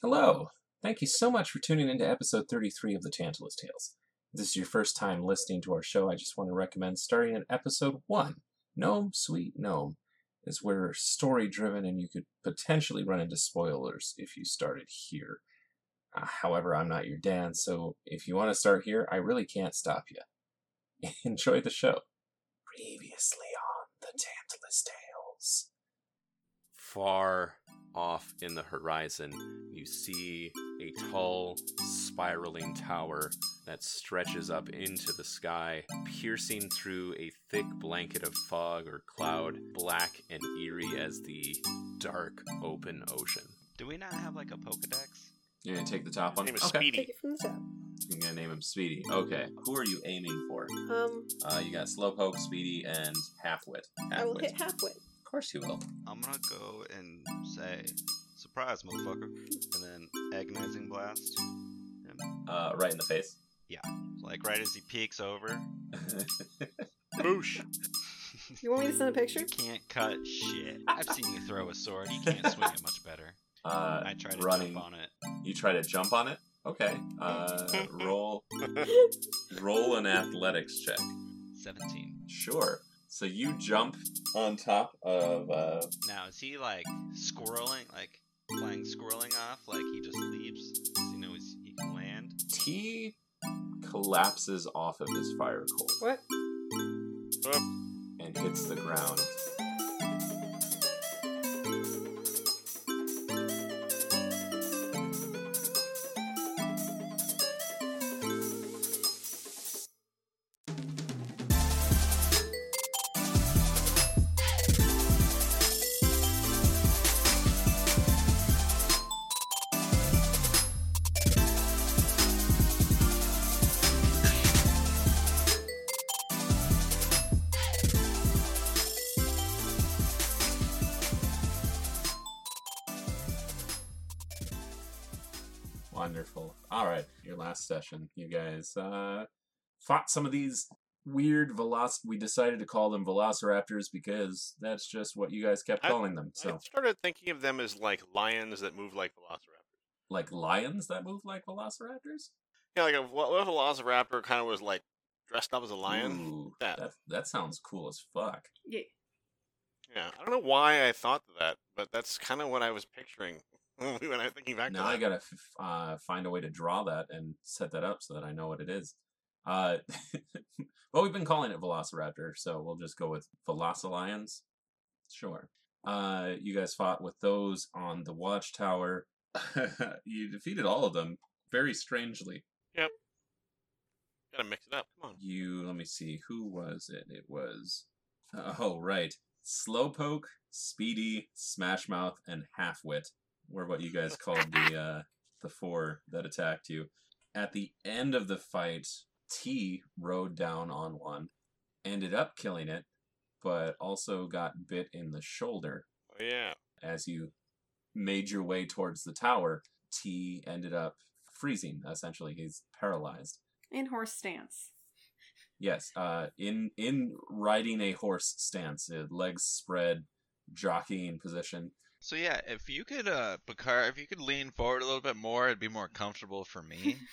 Hello. Thank you so much for tuning into episode 33 of the Tantalus Tales. If this is your first time listening to our show, I just want to recommend starting at episode 1. Gnome, Sweet Gnome is where story driven and you could potentially run into spoilers if you started here. Uh, however, I'm not your dad, so if you want to start here, I really can't stop you. Enjoy the show. Previously on the Tantalus Tales. Far off in the horizon, you see a tall, spiraling tower that stretches up into the sky, piercing through a thick blanket of fog or cloud, black and eerie as the dark, open ocean. Do we not have like a Pokedex? You're gonna take the top one? Name is okay. Speedy. Take it from the top. You're gonna name him Speedy. Okay. Who are you aiming for? Um, Uh, you got Slowpoke, Speedy, and Halfwit. I will Halfwit. hit halfway. Of course you will. I'm gonna go and say, surprise, motherfucker, and then agonizing blast. And, Uh, right in the face. Yeah. Like right as he peeks over, Boosh. You want me to send a picture? you can't cut shit. I've seen you throw a sword. You can't swing it much better. uh, I try to running. jump on it. You try to jump on it. Okay. Uh, roll. roll an athletics check. 17. Sure. So you jump on top of. Uh, Now is he like squirreling, like flying squirreling off, like he just leaps? Does he know he's, he can land? T collapses off of his fire cult What? and hits the ground. Session. You guys uh, fought some of these weird veloc. We decided to call them velociraptors because that's just what you guys kept I- calling them. So, I started thinking of them as like lions that move like velociraptors. like lions that move like velociraptors. Yeah, like a, what what if a velociraptor kind of was like dressed up as a lion? Ooh, That. that that sounds cool as fuck. Yeah. Yeah, I don't know why I thought that, but that's kind of what I was picturing when I was thinking back Now I gotta f- uh, find a way to draw that and set that up so that I know what it is. Uh, well, we've been calling it Velociraptor, so we'll just go with Velocilions. Sure. Uh, you guys fought with those on the watchtower. you defeated all of them very strangely. Yep. Gotta mix it up. Come on. You let me see, who was it? It was oh right, Slowpoke, Speedy, Smashmouth, and Halfwit were what you guys called the uh, the four that attacked you. At the end of the fight, T rode down on one, ended up killing it, but also got bit in the shoulder Oh yeah. as you made your way towards the tower. T ended up freezing. Essentially, he's paralyzed. In horse stance. Yes, uh, in in riding a horse stance, legs spread, jockeying position. So yeah, if you could, uh, Bakar, if you could lean forward a little bit more, it'd be more comfortable for me.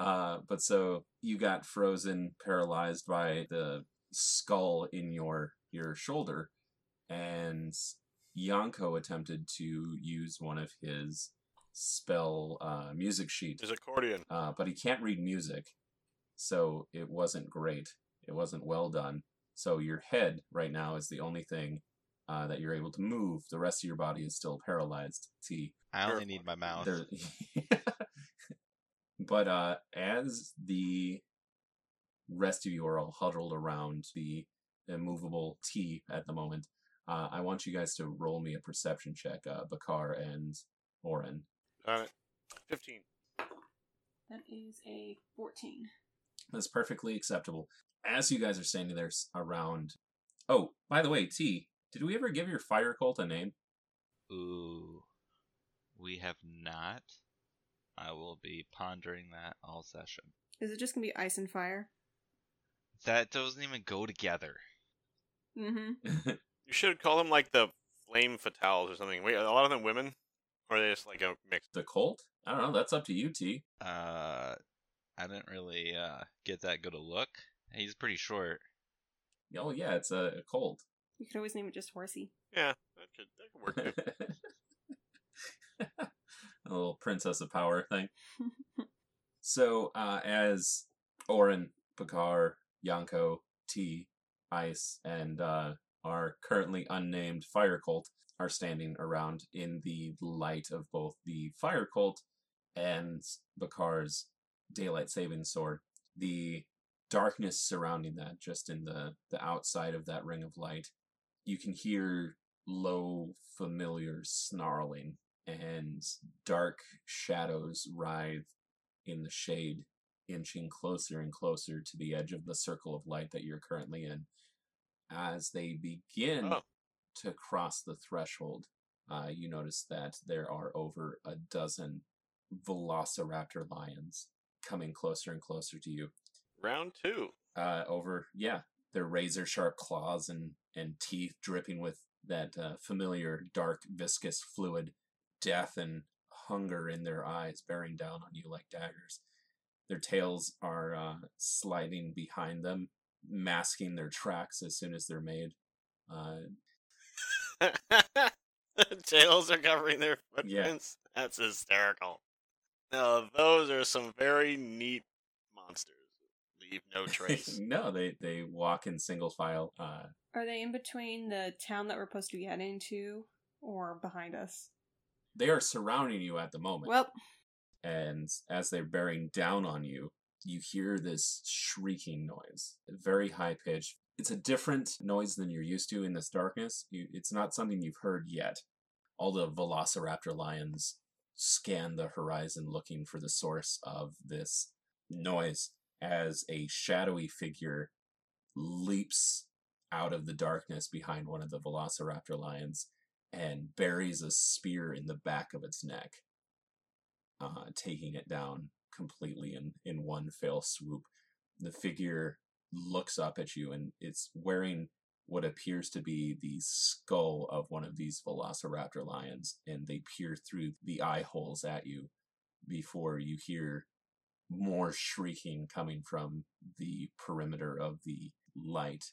Uh, but so you got frozen, paralyzed by the skull in your your shoulder, and Yanko attempted to use one of his spell uh, music sheet, There's accordion. uh, but he can't read music, so it wasn't great. It wasn't well done. So your head right now is the only thing uh, that you're able to move. The rest of your body is still paralyzed. T. I only need my mouth. But uh, as the rest of you are all huddled around the immovable T at the moment, uh, I want you guys to roll me a perception check, uh, Bakar and Oren. Got it. Fifteen. That is a 14. That's perfectly acceptable. As you guys are standing there around. Oh, by the way, T, did we ever give your fire cult a name? Ooh, we have not. I will be pondering that all session. Is it just gonna be ice and fire? That doesn't even go together. Mm-hmm. You should call them like the flame fatales or something. Wait, are a lot of them women? Or are they just like a mix? The cult? I don't know. That's up to you, T. Uh, I didn't really uh get that good a look. He's pretty short. Oh yeah, it's a, a Colt. You could always name it just Horsey. Yeah, that could that could work too. a little Princess of Power thing. So, uh, as Oren, Bakar, Yanko, T, Ice, and uh, our currently unnamed Fire Cult are standing around in the light of both the Fire Cult and Bakar's Daylight Saving Sword, the darkness surrounding that, just in the, the outside of that ring of light, you can hear low, familiar snarling and dark shadows writhe in the shade, inching closer and closer to the edge of the circle of light that you're currently in. As they begin Oh. to cross the threshold, uh, you notice that there are over a dozen velociraptor lions coming closer and closer to you. Round two. Uh, over, yeah, their razor sharp claws and, and teeth dripping with that uh, familiar dark viscous fluid, death and hunger in their eyes bearing down on you like daggers. Their tails are uh, sliding behind them, masking their tracks as soon as they're made. Uh, Tails are covering their Yeah. footprints. That's hysterical. Now those are some very neat monsters. Leave no trace. no, they, they walk in single file. Uh, Are they in between the town that we're supposed to get into or behind us? they are surrounding you at the moment. Well, and as they're bearing down on you, you hear this shrieking noise, very high pitched. It's a different noise than you're used to in this darkness. You, it's not something you've heard yet. All the velociraptor lions scan the horizon looking for the source of this noise as a shadowy figure leaps out of the darkness behind one of the velociraptor lions and buries a spear in the back of its neck uh, taking it down completely in, in one fell swoop. The figure looks up at you and it's wearing what appears to be the skull of one of these velociraptor lions, and they peer through the eye holes at you before you hear more shrieking coming from the perimeter of the light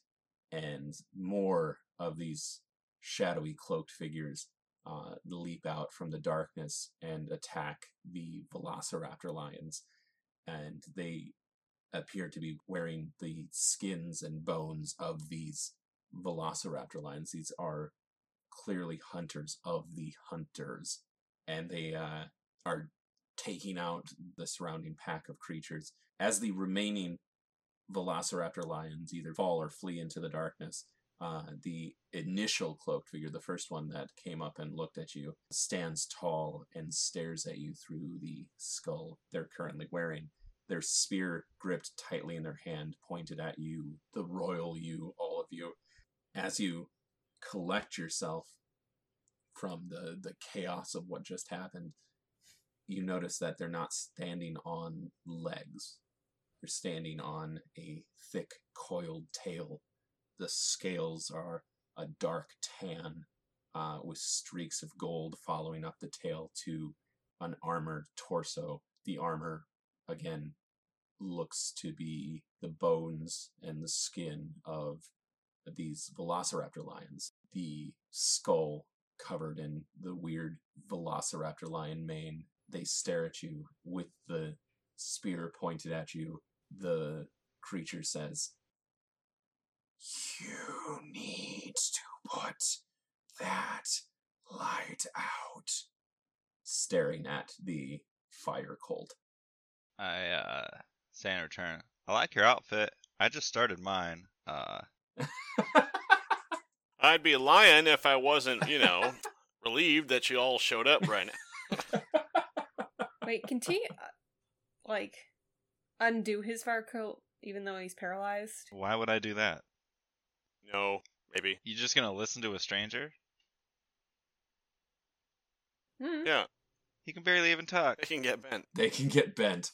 and more of these shadowy cloaked figures uh, leap out from the darkness and attack the velociraptor lions. And they appear to be wearing the skins and bones of these velociraptor lions. These are clearly hunters of the hunters. And they uh, are taking out the surrounding pack of creatures. As the remaining velociraptor lions either fall or flee into the darkness, uh, the initial cloaked figure, the first one that came up and looked at you, stands tall and stares at you through the skull they're currently wearing. Their spear gripped tightly in their hand, pointed at you, the royal you, all of you. As you collect yourself from the, the chaos of what just happened, you notice that they're not standing on legs. They're standing on a thick, coiled tail the scales are a dark tan uh, with streaks of gold following up the tail to an armored torso. The armor, again, looks to be the bones and the skin of these velociraptor lions. The skull covered in the weird velociraptor lion mane. They stare at you with the spear pointed at you. The creature says, you need to put that light out. Staring at the fire cult. I uh say in return, I like your outfit. I just started mine. Uh I'd be lying if I wasn't, you know, relieved that you all showed up right now. wait, can T, uh, like, undo his fire cult even though he's paralyzed? why would I do that? No, maybe. You just gonna listen to a stranger? Hmm. Yeah, He can barely even talk. they can get bent. They can get bent.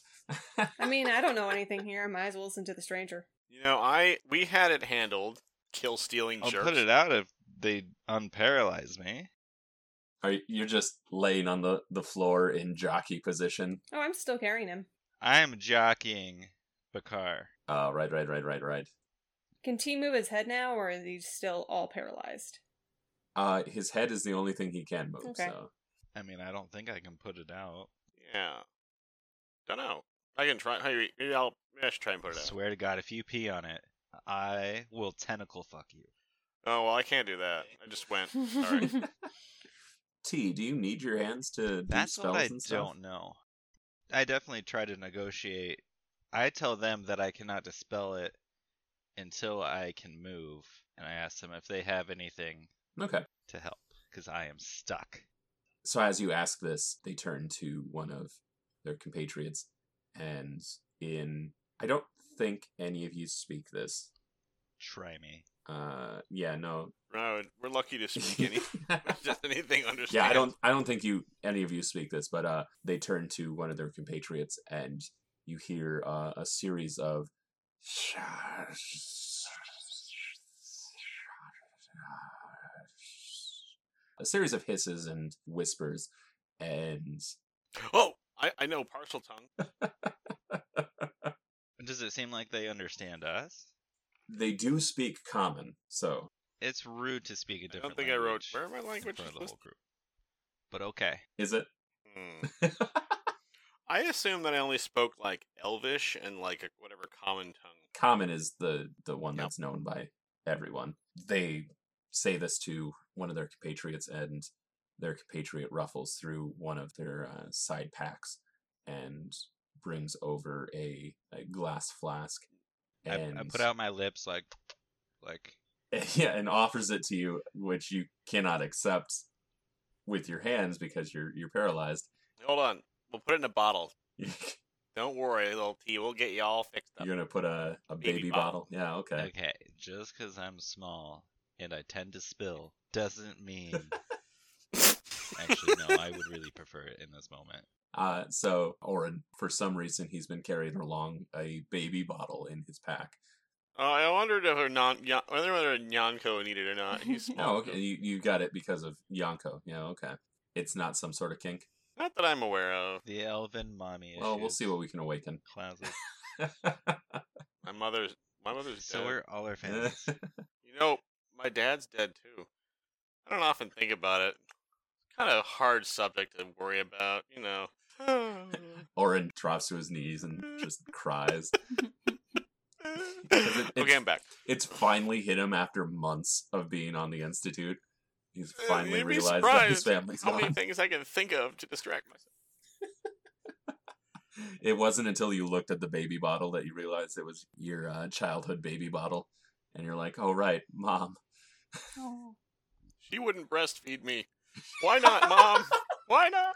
I mean, I don't know anything here. I might as well listen to the stranger. You know, I we had it handled. Kill stealing I'll jerks. put it out if they unparalyze me. Are you, you're just laying on the, the floor in jockey position? Oh, I'm still carrying him. I'm jockeying Bakar. Uh, right, right, right, right, right. Can T move his head now, or is he still all paralyzed? Uh, his head is the only thing he can move. Okay. So I mean, I don't think I can put it out. Yeah. Don't know. I can try. Maybe, maybe I'll. Maybe I should try and put it out. Swear to God, if you pee on it, I will tentacle fuck you. Oh well, I can't do that. I just went. Sorry. T, do you need your hands to do That's spells what I and stuff? don't know. I definitely try to negotiate. I tell them that I cannot dispel it until I can move, and I ask them if they have anything Okay. to help because I am stuck. So as you ask this, they turn to one of their compatriots, and in I don't think any of you speak this. Try me. Uh, yeah, no. no, we're lucky to speak any. just anything understand. yeah, I don't. I don't think you any of you speak this, but uh, they turn to one of their compatriots, and you hear uh, a series of a series of hisses and whispers, and Oh, I, I know partial tongue. Does it seem like they understand us? They do speak common. So It's rude to speak a different I don't think I wrote where are my in languages the whole group. But okay. is it? Hmm. I assume that I only spoke like Elvish and like a, whatever common tongue. common is the the one Yep. that's known by everyone. They say this to one of their compatriots, and their compatriot ruffles through one of their uh, side packs and brings over a, a glass flask. I, And I put out my lips like, like yeah, and offers it to you, which you cannot accept with your hands because you're you're paralyzed. Hold on, we'll put it in a bottle. Don't worry, little T. We'll get you all fixed up. You're gonna put a, a baby, Baby bottle. bottle. Yeah, okay. okay, just because I'm small and I tend to spill doesn't mean. Actually, no. I would really prefer it in this moment. Uh, so Orin, for some reason, he's been carrying along a baby bottle in his pack. Uh, I wondered if a non, Yan- whether whether Nyanko needed it or not. He's small. Oh, okay. You, you got it because of Yanko. Yeah, okay. It's not some sort of kink. Not that I'm aware of. The elven mommy Well, we'll see what we can awaken. Classic. My mother's my mother's So dead. are all our families. You know, my dad's dead too. I don't often think about it. It's kind of hard subject to worry about, you know. Orin drops to his knees and just cries. it- okay, it's- I'm back. It's finally hit him after months of being on the institute. He's Uh, finally you'd realized that his surprised family's How many things I can think of to distract myself? It wasn't until you looked at the baby bottle that you realized it was your uh, childhood baby bottle, and you're like, "Oh right, mom." Oh. She wouldn't breastfeed me. Why not, mom? Why not?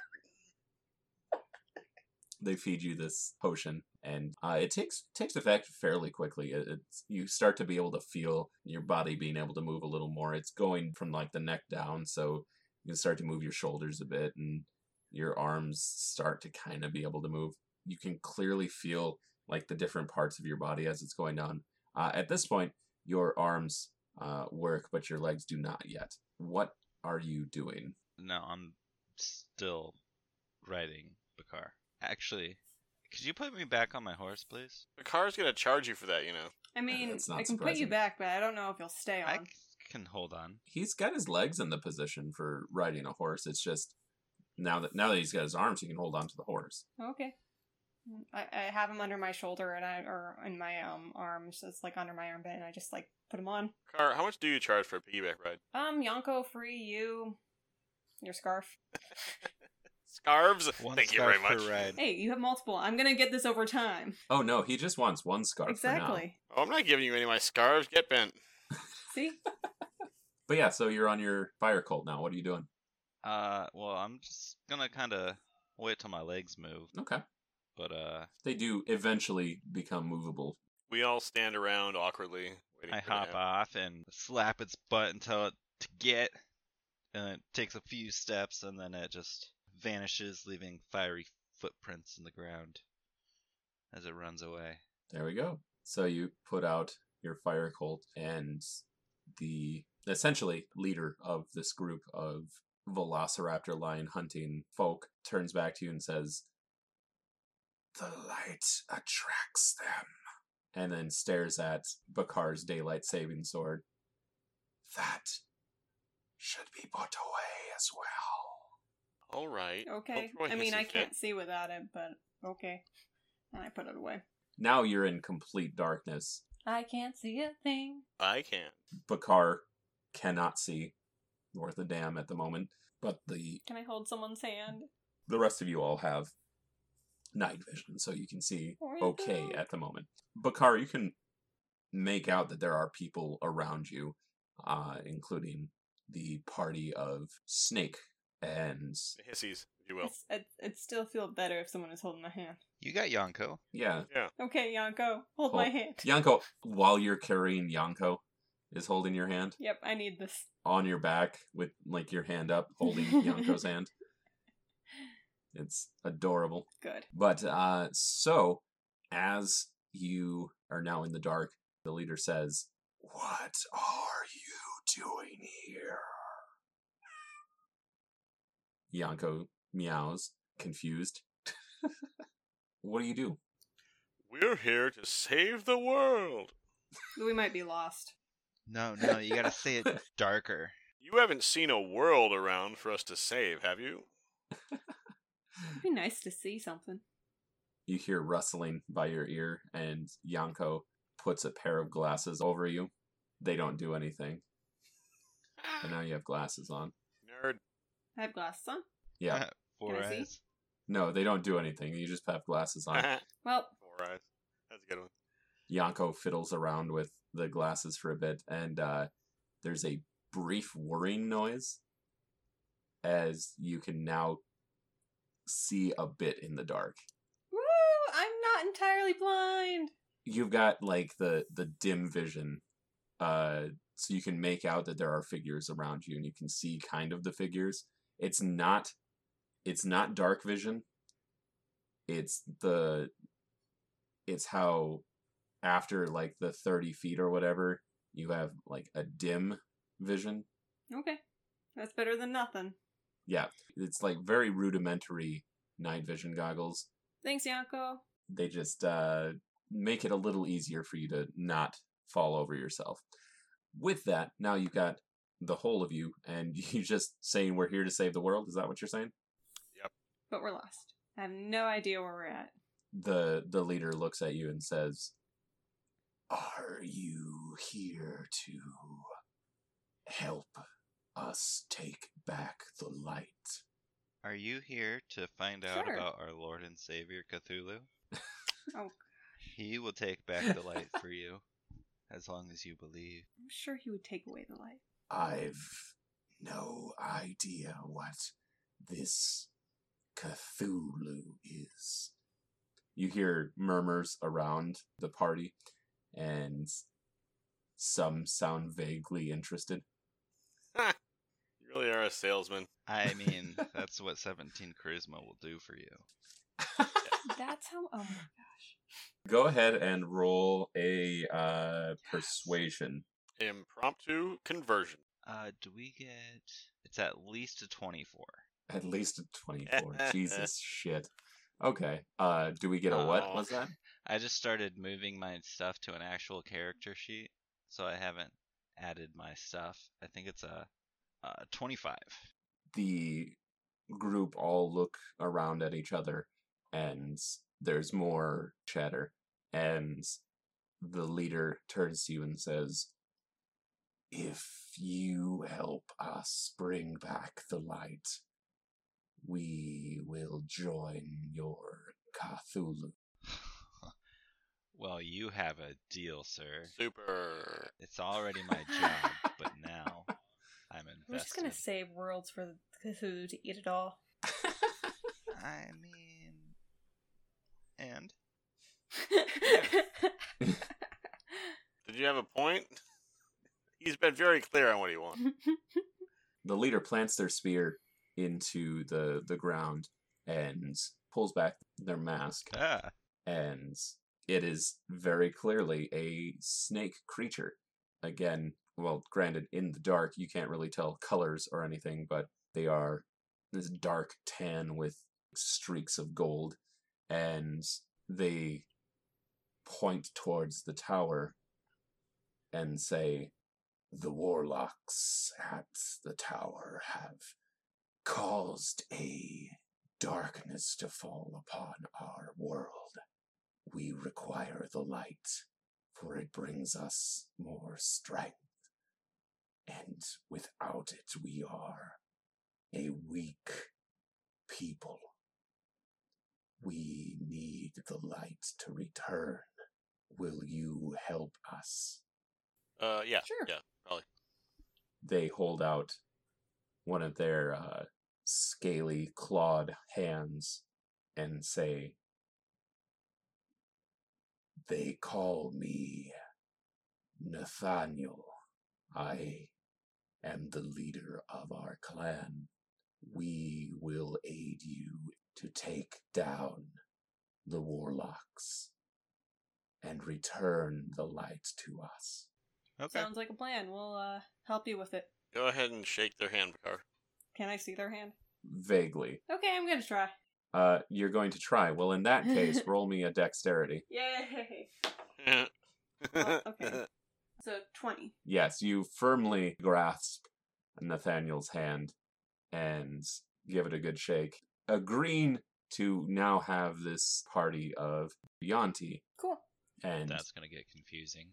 they feed you this potion and uh, it takes takes effect fairly quickly. It, it's you start to be able to feel your body being able to move a little more. It's going from like the neck down so you can start to move your shoulders a bit and your arms start to kind of be able to move. You can clearly feel like the different parts of your body as it's going down uh, at this point your arms uh, work but your legs do not yet. What are you doing no, I'm still riding Bakar. Actually, could you put me back on my horse, please? Bakar's gonna charge you for that, you know. I mean, that's I can put you back, but I don't know if you'll stay on. I c- can hold on. he's got his legs in the position for riding a horse. It's just now that now that he's got his arms, he can hold on to the horse. Okay. I, I have him under my shoulder and I or in my um arms. It's like under my armpit, and I just like put them on. Car, how much do you charge for a piggyback ride? Um, Yanko, free you. Your scarf. Scarves? One Thank you very much. ride. Hey, you have multiple. I'm gonna get this over time. Oh no, he just wants one scarf for now. exactly. Oh, I'm not giving you any of my scarves. Get bent. See? But yeah, so you're on your fire cult now. What are you doing? Uh, well, I'm just gonna kind of wait till my legs move. Okay, But uh, they do eventually become movable. We all stand around awkwardly, waiting I for it to hop happen. off and slap its butt until it to get, and it takes a few steps and then it just vanishes, leaving fiery footprints in the ground as it runs away. There we go. So you put out your fire cult, and the essentially leader of this group of velociraptor lion hunting folk turns back to you and says, The light attracts them. And then stares at Bakar's daylight saving sword. That should be put away as well. All right. Okay. Don't throw a I mean, I fit. can't see without it, but okay. And I put it away. Now you're in complete darkness. I can't see a thing. I can't. Bakar cannot see north of dam at the moment, but the Can I hold someone's hand? the rest of you all have night vision, so you can see okay at the moment. Bakar, you can make out that there are people around you, uh, including the party of Snake and The hissies, if you will. It's, it, it'd still feel better if someone is holding my hand. You got Yanko. yeah, Yeah. Okay, Yanko, hold Oh. my hand. Yanko. While you're carrying Yanko, is holding your hand Yep, I need this. on your back with like your hand up, holding Yanko's hand. It's adorable. Good. But uh so as you are now in the dark, the leader says, What are you doing here? Yanko meows, confused. what do you do? We're here to save the world. We might be lost. No, no, you gotta say it darker. You haven't seen a world around for us to save, have you? It'd be nice to see something. You hear rustling by your ear, and Yanko puts a pair of glasses over you. They don't do anything. And now you have glasses on. Nerd. I have glasses on. Yeah. Four Can I see? eyes. No, they don't do anything. You just have glasses on. Well, Four eyes. That's a good one. Yanko fiddles around with the glasses for a bit, and uh, there's a brief whirring noise as you can now see a bit in the dark. woo! I'm not entirely blind. You've got like the the dim vision, uh, so you can make out that there are figures around you, and you can see kind of the figures. It's not, it's not dark vision. It's the, it's how after like the 30 feet or whatever, you have like a dim vision. Okay, that's better than nothing. Yeah, it's like very rudimentary night vision goggles. Thanks, Yanko. They just uh, make it a little easier for you to not fall over yourself. With that, now you've got the whole of you, and you just saying we're here to save the world. Is that what you're saying? Yep. But we're lost. I have no idea where we're at. The the leader looks at you and says, "Are you here to help us take back the light?" Are you here to find out Sure. about our Lord and Savior Cthulhu? Oh, He will take back the light for you, as long as you believe. I'm sure he would take away the light. I've no idea what this Cthulhu is. You hear murmurs around the party, and some sound vaguely interested. You really are a salesman. I mean, that's what 17 charisma will do for you. That's how. Oh my gosh. Go ahead and roll a uh, persuasion. Impromptu conversion. Uh, do we get? It's at least a 24. At least a 24. Jesus shit. Okay. Uh, do we get a what? Was that? I just started moving my stuff to an actual character sheet, so I haven't added my stuff. I think it's a, uh 25. the group all look around at each other and there's more chatter and the leader turns to you and says if you help us bring back the light we will join your Cthulhu. well, you have a deal, sir. Super. It's already my job, but now I'm invested. We're just gonna save worlds for the Cthulhu to eat it all. I mean, and Did you have a point? He's been very clear on what he wants. the leader plants their spear into the the ground and pulls back their mask ah, and it is very clearly a snake creature. Again, well, granted, in the dark, you can't really tell colors or anything, but They are this dark tan with streaks of gold, and they point towards the tower and say, The warlocks at the tower have caused a darkness to fall upon our world. We require the light, for it brings us more strength. And without it, we are a weak people. We need the light to return. Will you help us? Uh, yeah, Sure. yeah, probably. They hold out one of their uh, scaly, clawed hands and say, They call me Nathaniel. I am the leader of our clan. We will aid you to take down the warlocks and return the light to us. Okay. Sounds like a plan. We'll uh help you with it. Go ahead and shake their hand, Bakar. Can I see their hand? Vaguely. Okay, I'm gonna try. Uh, you're going to try. Well, in that case, roll me a dexterity. Yay! Oh, okay. So twenty. Yes, you firmly grasp Nathaniel's hand and give it a good shake, agreeing to now have this party of Yanti. Cool. And That's gonna get confusing.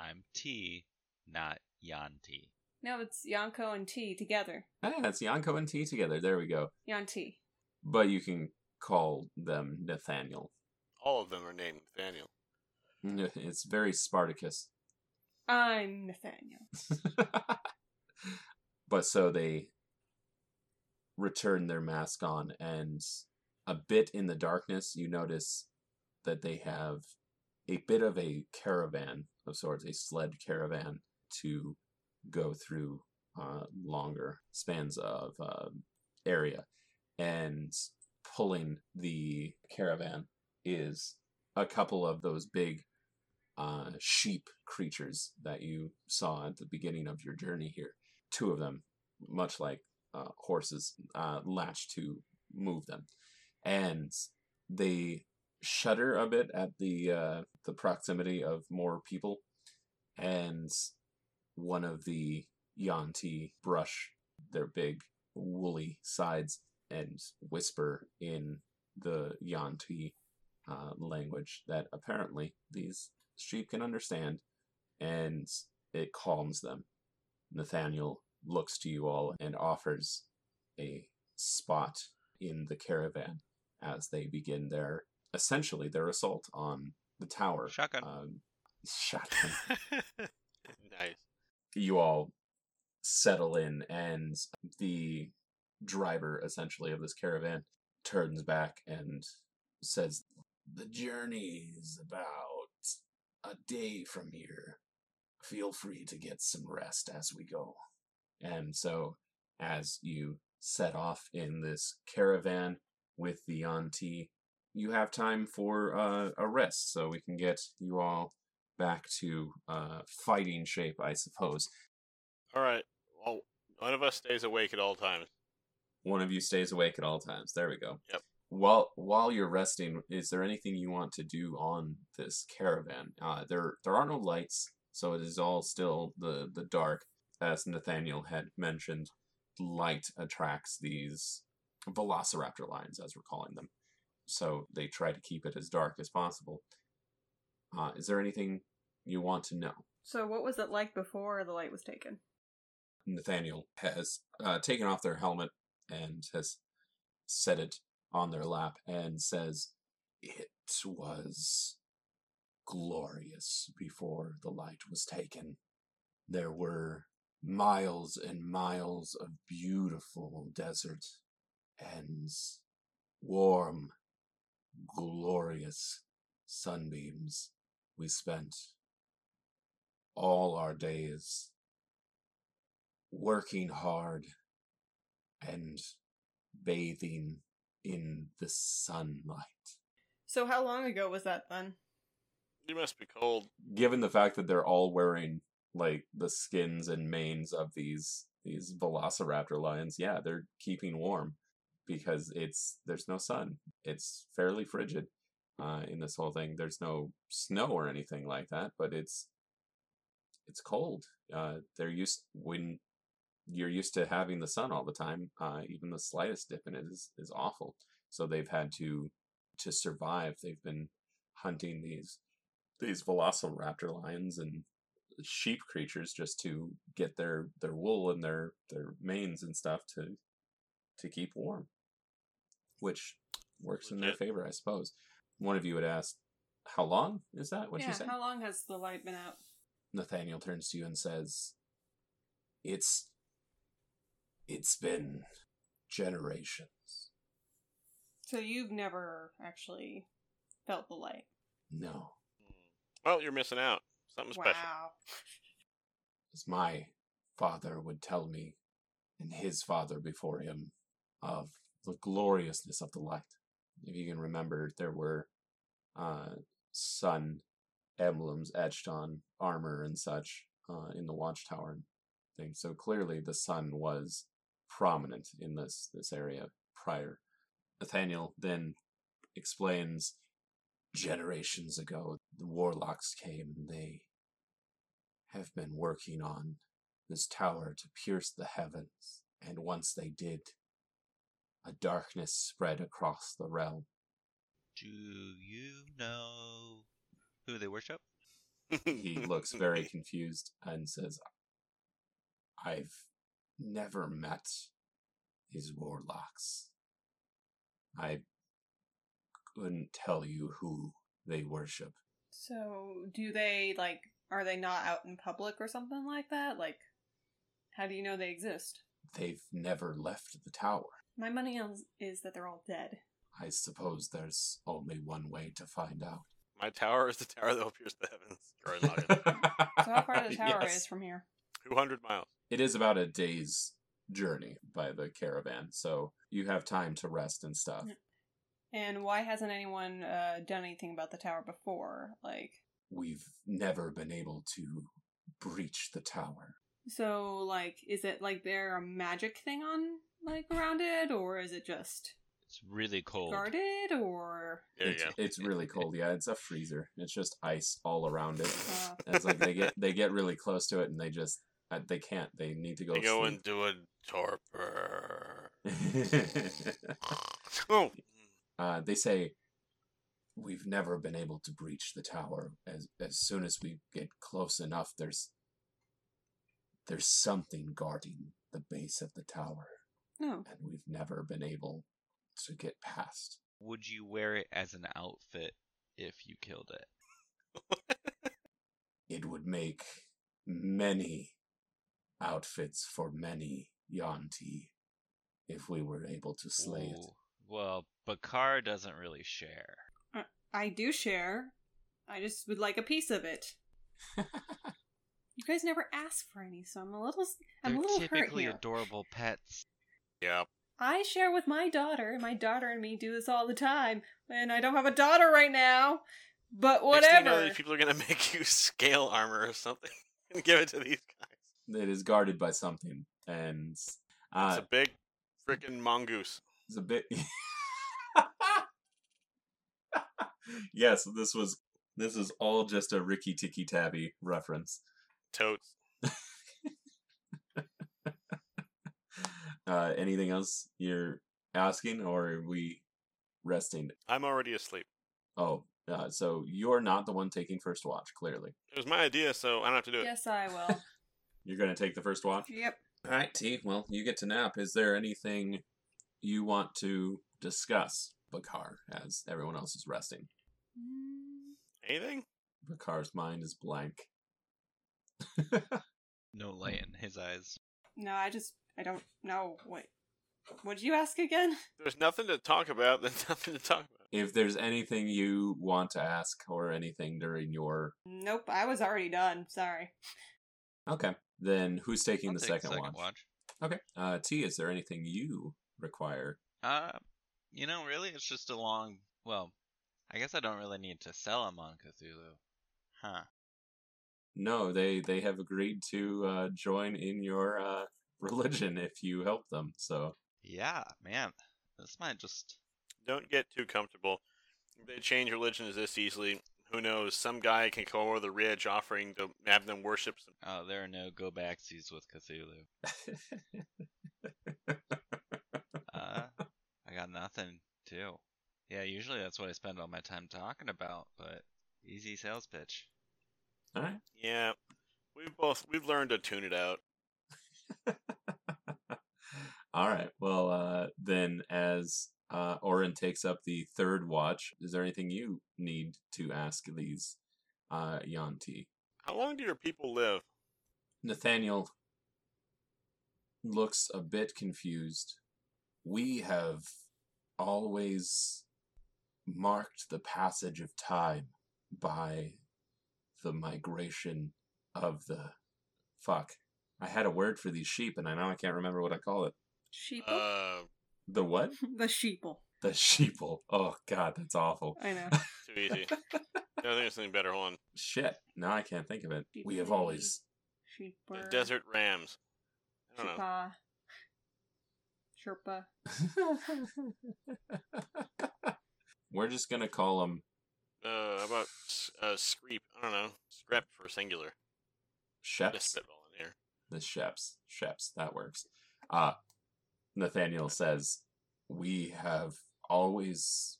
I'm T, not Yanti. No, it's Yanko and T together. ah, it's Yanko and T together. There we go. Yanti. But you can call them Nathaniel. All of them are named Nathaniel. It's very Spartacus. I'm Nathaniel. but so they return their mask on, and a bit in the darkness, you notice that they have a bit of a caravan of sorts, a sled caravan to go through uh, longer spans of uh, area. And pulling the caravan is a couple of those big uh, sheep creatures that you saw at the beginning of your journey here. Two of them, much like uh, horses, uh, to move them, and they shudder a bit at the uh, the proximity of more people, and one of the Yanti brush their big woolly sides and whisper in the Yanti uh, language that apparently these sheep can understand, and it calms them. Nathaniel looks to you all and offers a spot in the caravan as they begin their essentially their assault on the tower. Shotgun. Um, shotgun. nice. you all settle in, and the driver, essentially, of this caravan turns back and says, The journey is about a day from here. Feel free to get some rest as we go. And so, as you set off in this caravan with the auntie, you have time for uh, a rest, so we can get you all back to uh, fighting shape, I suppose. All right. Well, one of us stays awake at all times. One of you stays awake at all times. There we go. Yep. While while you're resting, is there anything you want to do on this caravan? Uh, there there are no lights, so it is all still the the dark. As Nathaniel had mentioned, light attracts these velociraptor lines, as we're calling them. So they try to keep it as dark as possible. Uh, is there anything you want to know? So what was it like before the light was taken? Nathaniel has uh, taken off their helmet and has set it on their lap and says, It was glorious before the light was taken. There were miles and miles of beautiful desert and warm, glorious sunbeams. We spent all our days working hard and bathing in the sunlight. So how long ago was that then? You must be cold. Given the fact that they're all wearing like the skins and manes of these these velociraptor lions, yeah, they're keeping warm because it's there's no sun. It's fairly frigid uh, in this whole thing. There's no snow or anything like that, but it's it's cold. Uh, they're used when you're used to having the sun all the time. Uh, even the slightest dip in it is is awful. So they've had to to survive. They've been hunting these these velociraptor lions and sheep creatures just to get their their wool and their their manes and stuff to to keep warm which works in their favor i suppose one of you had asked how long is that what yeah, you said how long has the light been out? nathaniel turns to you and says it's it's been generations So you've never actually felt the light. no Well, you're missing out. Something special. Wow. as my father would tell me, and his father before him, of the gloriousness of the light. If you can remember, there were uh, sun emblems etched on armor and such uh, in the watchtower thing. So clearly, the sun was prominent in this this area prior. Nathaniel then explains generations ago the warlocks came and they have been working on this tower to pierce the heavens, and once they did, a darkness spread across the realm. Do you know who they worship? He looks very confused and says, I've never met these warlocks. I couldn't tell you who they worship. So do they like are they not out in public or something like that? Like how do you know they exist? They've never left the tower. My money is, is that they're all dead. I suppose there's only one way to find out. My tower is the tower that will pierce the heavens. You're already logged in. So how far the tower Yes. is from here? 200 miles. It is about a day's journey by the caravan, so you have time to rest and stuff. And why hasn't anyone uh, done anything about the tower before? Like We've never been able to breach the tower. so like is it like there a magic thing on like around it or is it just It's really cold. guarded or There you it's, it's really cold. Yeah, it's a freezer. It's just ice all around it. uh, It's like they get they get really close to it and they just uh, they can't. They need to go. They go sleep. and do a torpor. oh, uh, they say we've never been able to breach the tower. As as soon as we get close enough, there's there's something guarding the base of the tower, no. and we've never been able to get past. Would you wear it as an outfit if you killed it? It would make many outfits for many Yanti if we were able to slay it. Well, Bakar doesn't really share. Uh, I do share. I just would like a piece of it. You guys never ask for any, so I'm a little I'm They're a little hurt typically here. adorable pets. yeah. I share with my daughter. My daughter and me do this all the time, and I don't have a daughter right now. But Next thing you know, whatever. people are gonna make you scale armor or something and give it to these guys. It is guarded by something, and uh, It's a big freaking mongoose. It's a bit. yes, this was this is all just a Rikki-Tikki-Tavi reference. Totes. Uh, anything else you're asking, or are we resting? I'm already asleep. Oh, uh, so you're not the one taking first watch. Clearly, It was my idea, so I don't have to do it. yes, I will. You're going to take the first watch. yep. All right, T. Well, you get to nap. Is there anything you want to discuss, Bakar, as everyone else is resting? Mm, Anything? Bakar's mind is blank. No light in his eyes. No, I just I don't know. Wait, what did you ask again? There's nothing to talk about. There's nothing to talk about. if there's anything you want to ask or anything during your Nope, I was already done. Sorry. okay then who's taking I'll the take second, watch? watch. okay uh t is there anything you require Uh, you know, really, it's just a long. Well, I guess I don't really need to sell them on Cthulhu, huh? no they they have agreed to uh join in your uh religion if you help them. So Yeah, man. This might just. Don't get too comfortable. They change religions this easily, who knows? Some guy can come over the ridge offering to have them worship some. Oh, there are no go backsies with Cthulhu. Uh, I got nothing, too. Yeah, usually that's what I spend all my time talking about, but easy sales pitch. all right. Yeah, we've both we've learned to tune it out. All right. Well, uh, then, as uh, Orin takes up the third watch, is there anything you need to ask these uh, Yanti? How long do your people live? Nathaniel looks a bit confused. We have always marked the passage of time by the migration of the. Fuck. I had a word for these sheep, and I now I can't remember what I call it. Sheeple? Uh, The what? the sheeple. The sheeple. Oh god, that's awful. I know. too easy. I think there's something better. Hold on. Shit. Now I can't think of it. We have always. Sheep. The desert rams. I don't know. Sherpa. Sherpa. We're just gonna call them Uh, how about s- uh, screep? I don't know. Screp for singular. Sheps. Just spitball in here. The Sheps. Sheps. That works. Uh, Nathaniel says, We have always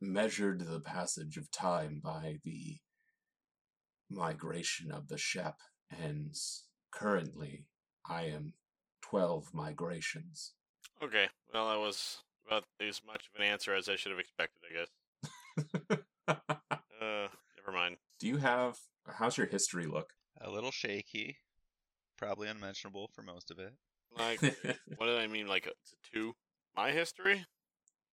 measured the passage of time by the migration of the Shep, and currently I am 12 migrations. Okay. Well, that was about as much of an answer as I should have expected. I guess. Uh, never mind. Do you have. How's your history look? A little shaky. Probably unmentionable for most of it. Like, what did I mean? Like, it's a two. My history?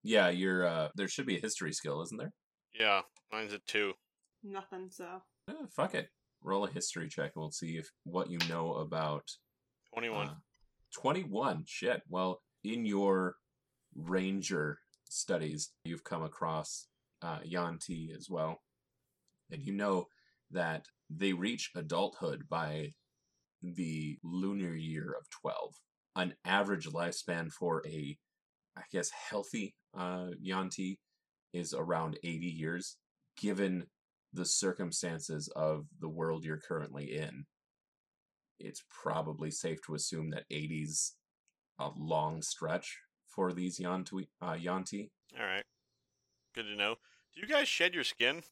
yeah, you're. Uh, there should be a history skill, isn't there? Yeah, mine's a two. Nothing, so. Eh, fuck it. Roll a history check and we'll see if what you know about Twenty-one. uh, 21. Shit. Well, in your ranger studies, you've come across uh, Yanti as well. And you know that they reach adulthood by the lunar year of 12. An average lifespan for a, I guess, healthy uh, Yanti is around 80 years, given the circumstances of the world you're currently in. It's probably safe to assume that 80's a long stretch for these Yanti. Uh, Yanti. All right. Good to know. Do you guys shed your skin?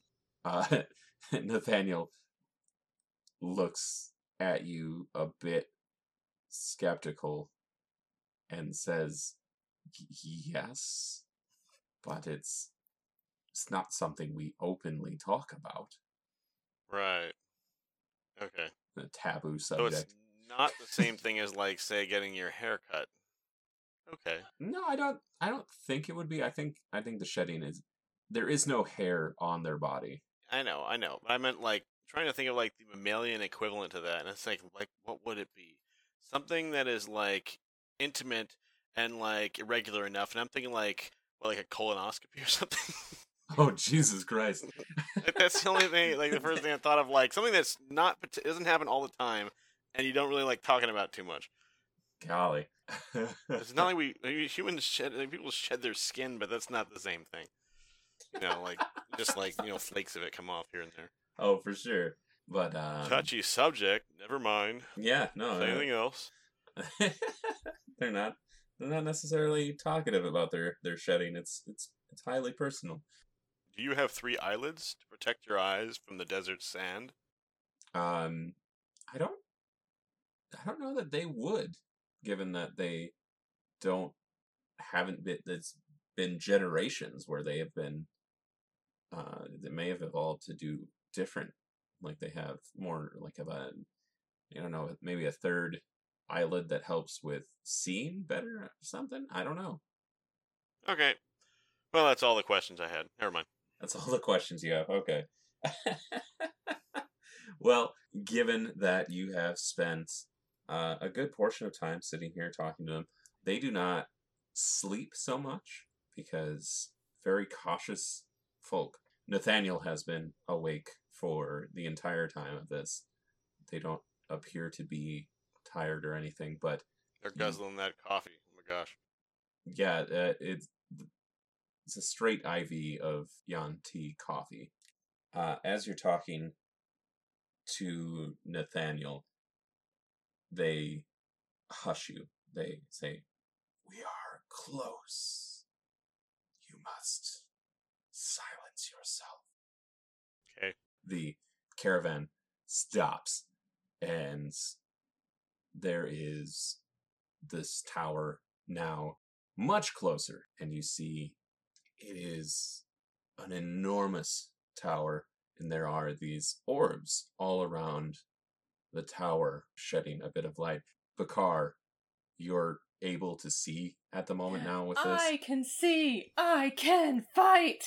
Uh, Nathaniel looks at you a bit skeptical and says, "Yes, but it's it's not something we openly talk about. Right. Okay. The taboo So subject." it's not the same thing as like say getting your hair cut. Okay. No, I don't. I don't think it would be. I think. I think the shedding is. There is no hair on their body. I know, I know. But I meant like trying to think of like the mammalian equivalent to that, and it's like like what would it be? Something that is like intimate and like irregular enough, and I'm thinking like well, like a colonoscopy or something. Oh Jesus Christ! Like, that's the only thing. Like the first thing I thought of, like something that's not doesn't happen all the time, and you don't really like talking about too much. Golly. It's not like we humans shed like, people shed their skin, but that's not the same thing. You know, like just like you know flakes of it come off here and there. Oh, for sure. But um, Touchy subject. Never mind. Yeah, no. Uh, anything else? they're not. They're not necessarily talkative about their their shedding. It's it's it's highly personal. Do you have three eyelids to protect your eyes from the desert sand? Um, I don't. I don't know that they would, given that they don't haven't been. It's been generations where they have been. Uh, they may have evolved to do different, like they have more like of a, I don't know, maybe a third eyelid that helps with seeing better or something. I don't know. Okay. Well, that's all the questions I had. Never mind. That's all the questions you have. Okay. well, given that you have spent uh, a good portion of time sitting here talking to them, they do not sleep so much because very cautious folk. Nathaniel has been awake for the entire time of this. They don't appear to be tired or anything, but They're guzzling that coffee. Oh my gosh. yeah, uh, it's it's a straight IV of Yan tea coffee. Uh, as you're talking to Nathaniel, they hush you. They say, "We are close. You must silence yourself." The caravan stops, and there is this tower now much closer, and you see it is an enormous tower, and there are these orbs all around the tower, shedding a bit of light. Bakar, you're able to see at the moment now with this. I can see. I can fight.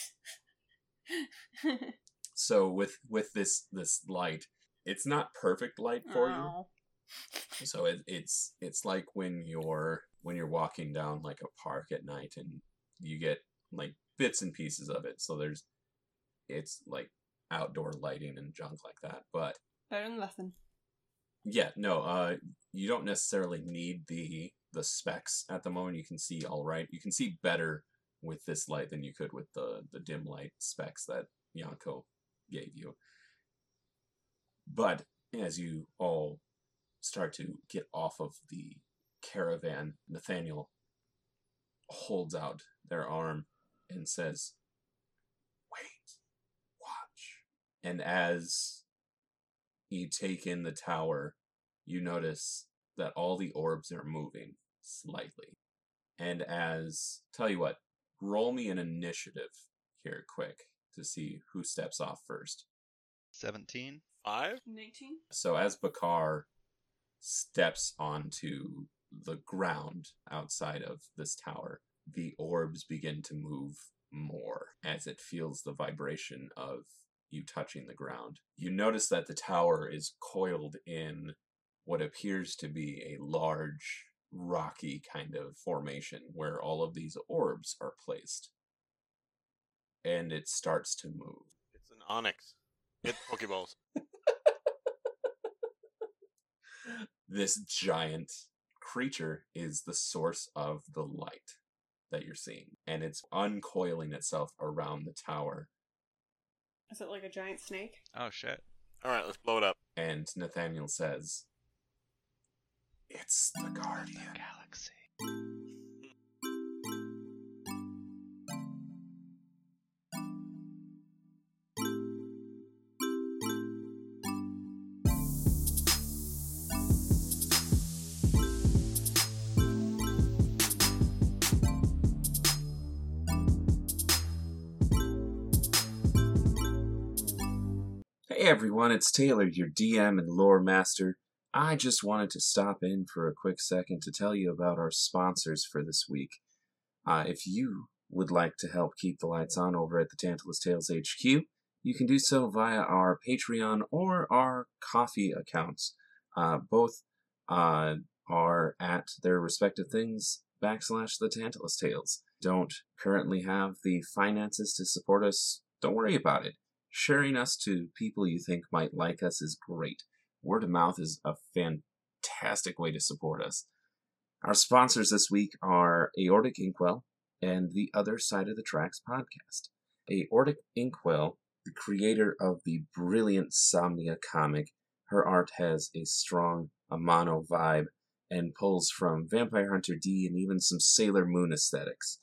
So with with this this light, it's not perfect light for you. So it, it's it's like when you're when you're walking down like a park at night and you get like bits and pieces of it. So there's it's like outdoor lighting and junk like that. But Better than nothing. yeah, no, uh you don't necessarily need the the specs at the moment. You can see all right. You can see better with this light than you could with the the dim light specs that Yanko gave you. But as you all start to get off of the caravan, Nathaniel holds out their arm and says, Wait, watch. And as you take in the tower, you notice that all the orbs are moving slightly. And as, tell you what, roll me an initiative here quick to see who steps off first. 17? Five? 19? So as Bakar steps onto the ground outside of this tower, the orbs begin to move more as it feels the vibration of you touching the ground. You notice that the tower is coiled in what appears to be a large, rocky kind of formation where all of these orbs are placed. And it starts to move. It's an Onix. Hit Pokeballs. this giant creature is the source of the light that you're seeing and it's uncoiling itself around the tower Is it like a giant snake? Oh, shit. Alright, let's blow it up. and nathaniel says it's the guardian Galaxy. Hey everyone it's taylor your dm and lore master i just wanted to stop in for a quick second to tell you about our sponsors for this week uh, if you would like to help keep the lights on over at the tantalus tales hq you can do so via our Patreon or our Ko-fi accounts. Uh, both uh, are at their respective things backslash the Tantalus Tales. Don't currently have the finances to support us? Don't worry about it. Sharing us to people you think might like us is great. Word of mouth is a fantastic way to support us. Our sponsors this week are Aortic Inkwell and the Other Side of the Tracks podcast. Aortic Inkwell the creator of the brilliant Somnia comic. Her art has a strong Amano vibe and pulls from Vampire Hunter D and even some Sailor Moon aesthetics.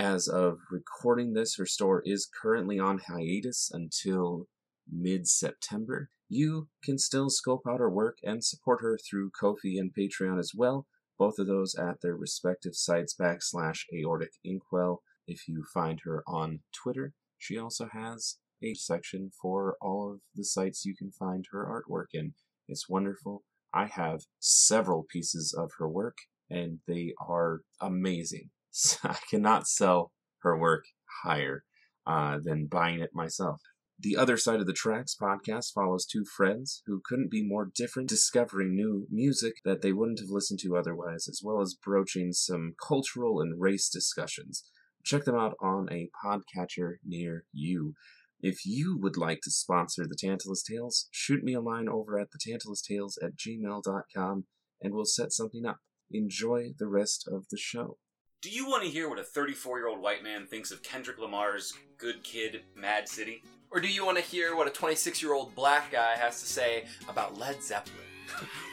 As of recording this, her store is currently on hiatus until mid September. You can still scope out her work and support her through Ko-fi and Patreon as well, both of those at their respective sites backslash aortic inkwell. If you find her on Twitter, she also has a section for all of the sites you can find her artwork in. It's wonderful. I have several pieces of her work, and they are amazing. I cannot sell her work higher uh, than buying it myself. The Other Side of the Tracks podcast follows two friends who couldn't be more different, discovering new music that they wouldn't have listened to otherwise, as well as broaching some cultural and race discussions. Check them out on a podcatcher near you. If you would like to sponsor the Tantalus Tales, shoot me a line over at thetantalustales at gmail.com and we'll set something up. Enjoy the rest of the show. Do you want to hear what a 34 year old white man thinks of Kendrick Lamar's Good Kid, Mad City? Or do you want to hear what a 26 year old black guy has to say about Led Zeppelin?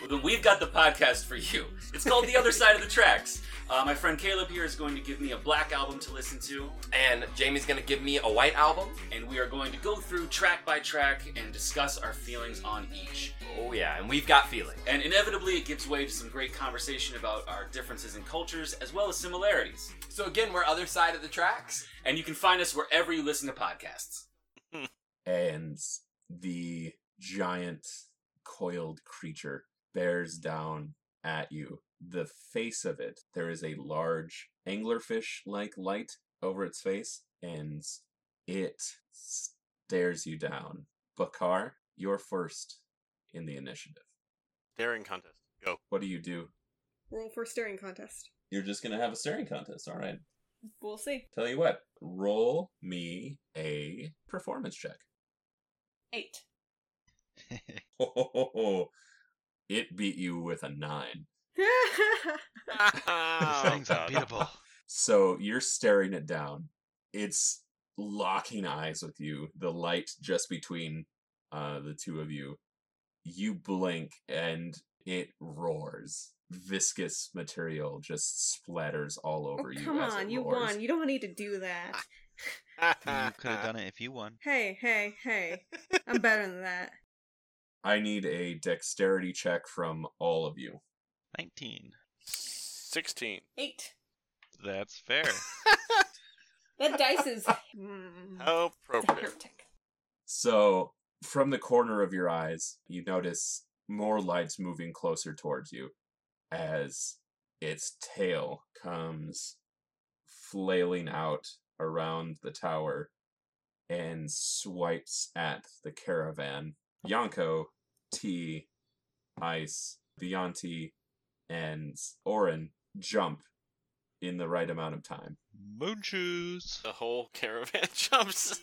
Well, we've got the podcast for you. It's called The Other Side of the Tracks. Uh, my friend Caleb here is going to give me a black album to listen to, And Jamie's gonna give me a white album? and we are going to go through track by track and discuss our feelings on each. Oh, yeah, and we've got feelings. And inevitably, it gives way to some great conversation about our differences in cultures as well as similarities. So, again, we're Other Side of the Tracks. And you can find us wherever you listen to podcasts. and the giant coiled creature bears down at you. The face of it, there is a large anglerfish like light over its face, and it stares you down. Bakar, you're first in the initiative. Staring contest. Go. What do you do? Roll for staring contest. You're just gonna have a staring contest, all right. We'll see. Tell you what, roll me a performance check. Eight. it beat you with a nine. this Oh, thing's God. unbeatable. So you're staring it down. It's locking eyes with you. The light just between uh, the two of you. You blink and it roars. Viscous material just splatters all over oh, you. come on, you roars. won. You don't need to do that. you could have done it if you won. Hey, hey, hey. I'm better than that. I need a dexterity check from all of you. 19. 16. Eight. That's fair. That dice is. Mm, How appropriate. heretic. So, from the corner of your eyes, you notice more lights moving closer towards you as its tail comes flailing out around the tower and swipes at the caravan. Yanko, T, Ice, Beyonti, and Orin jump in the right amount of time. Moon shoes. The whole caravan jumps.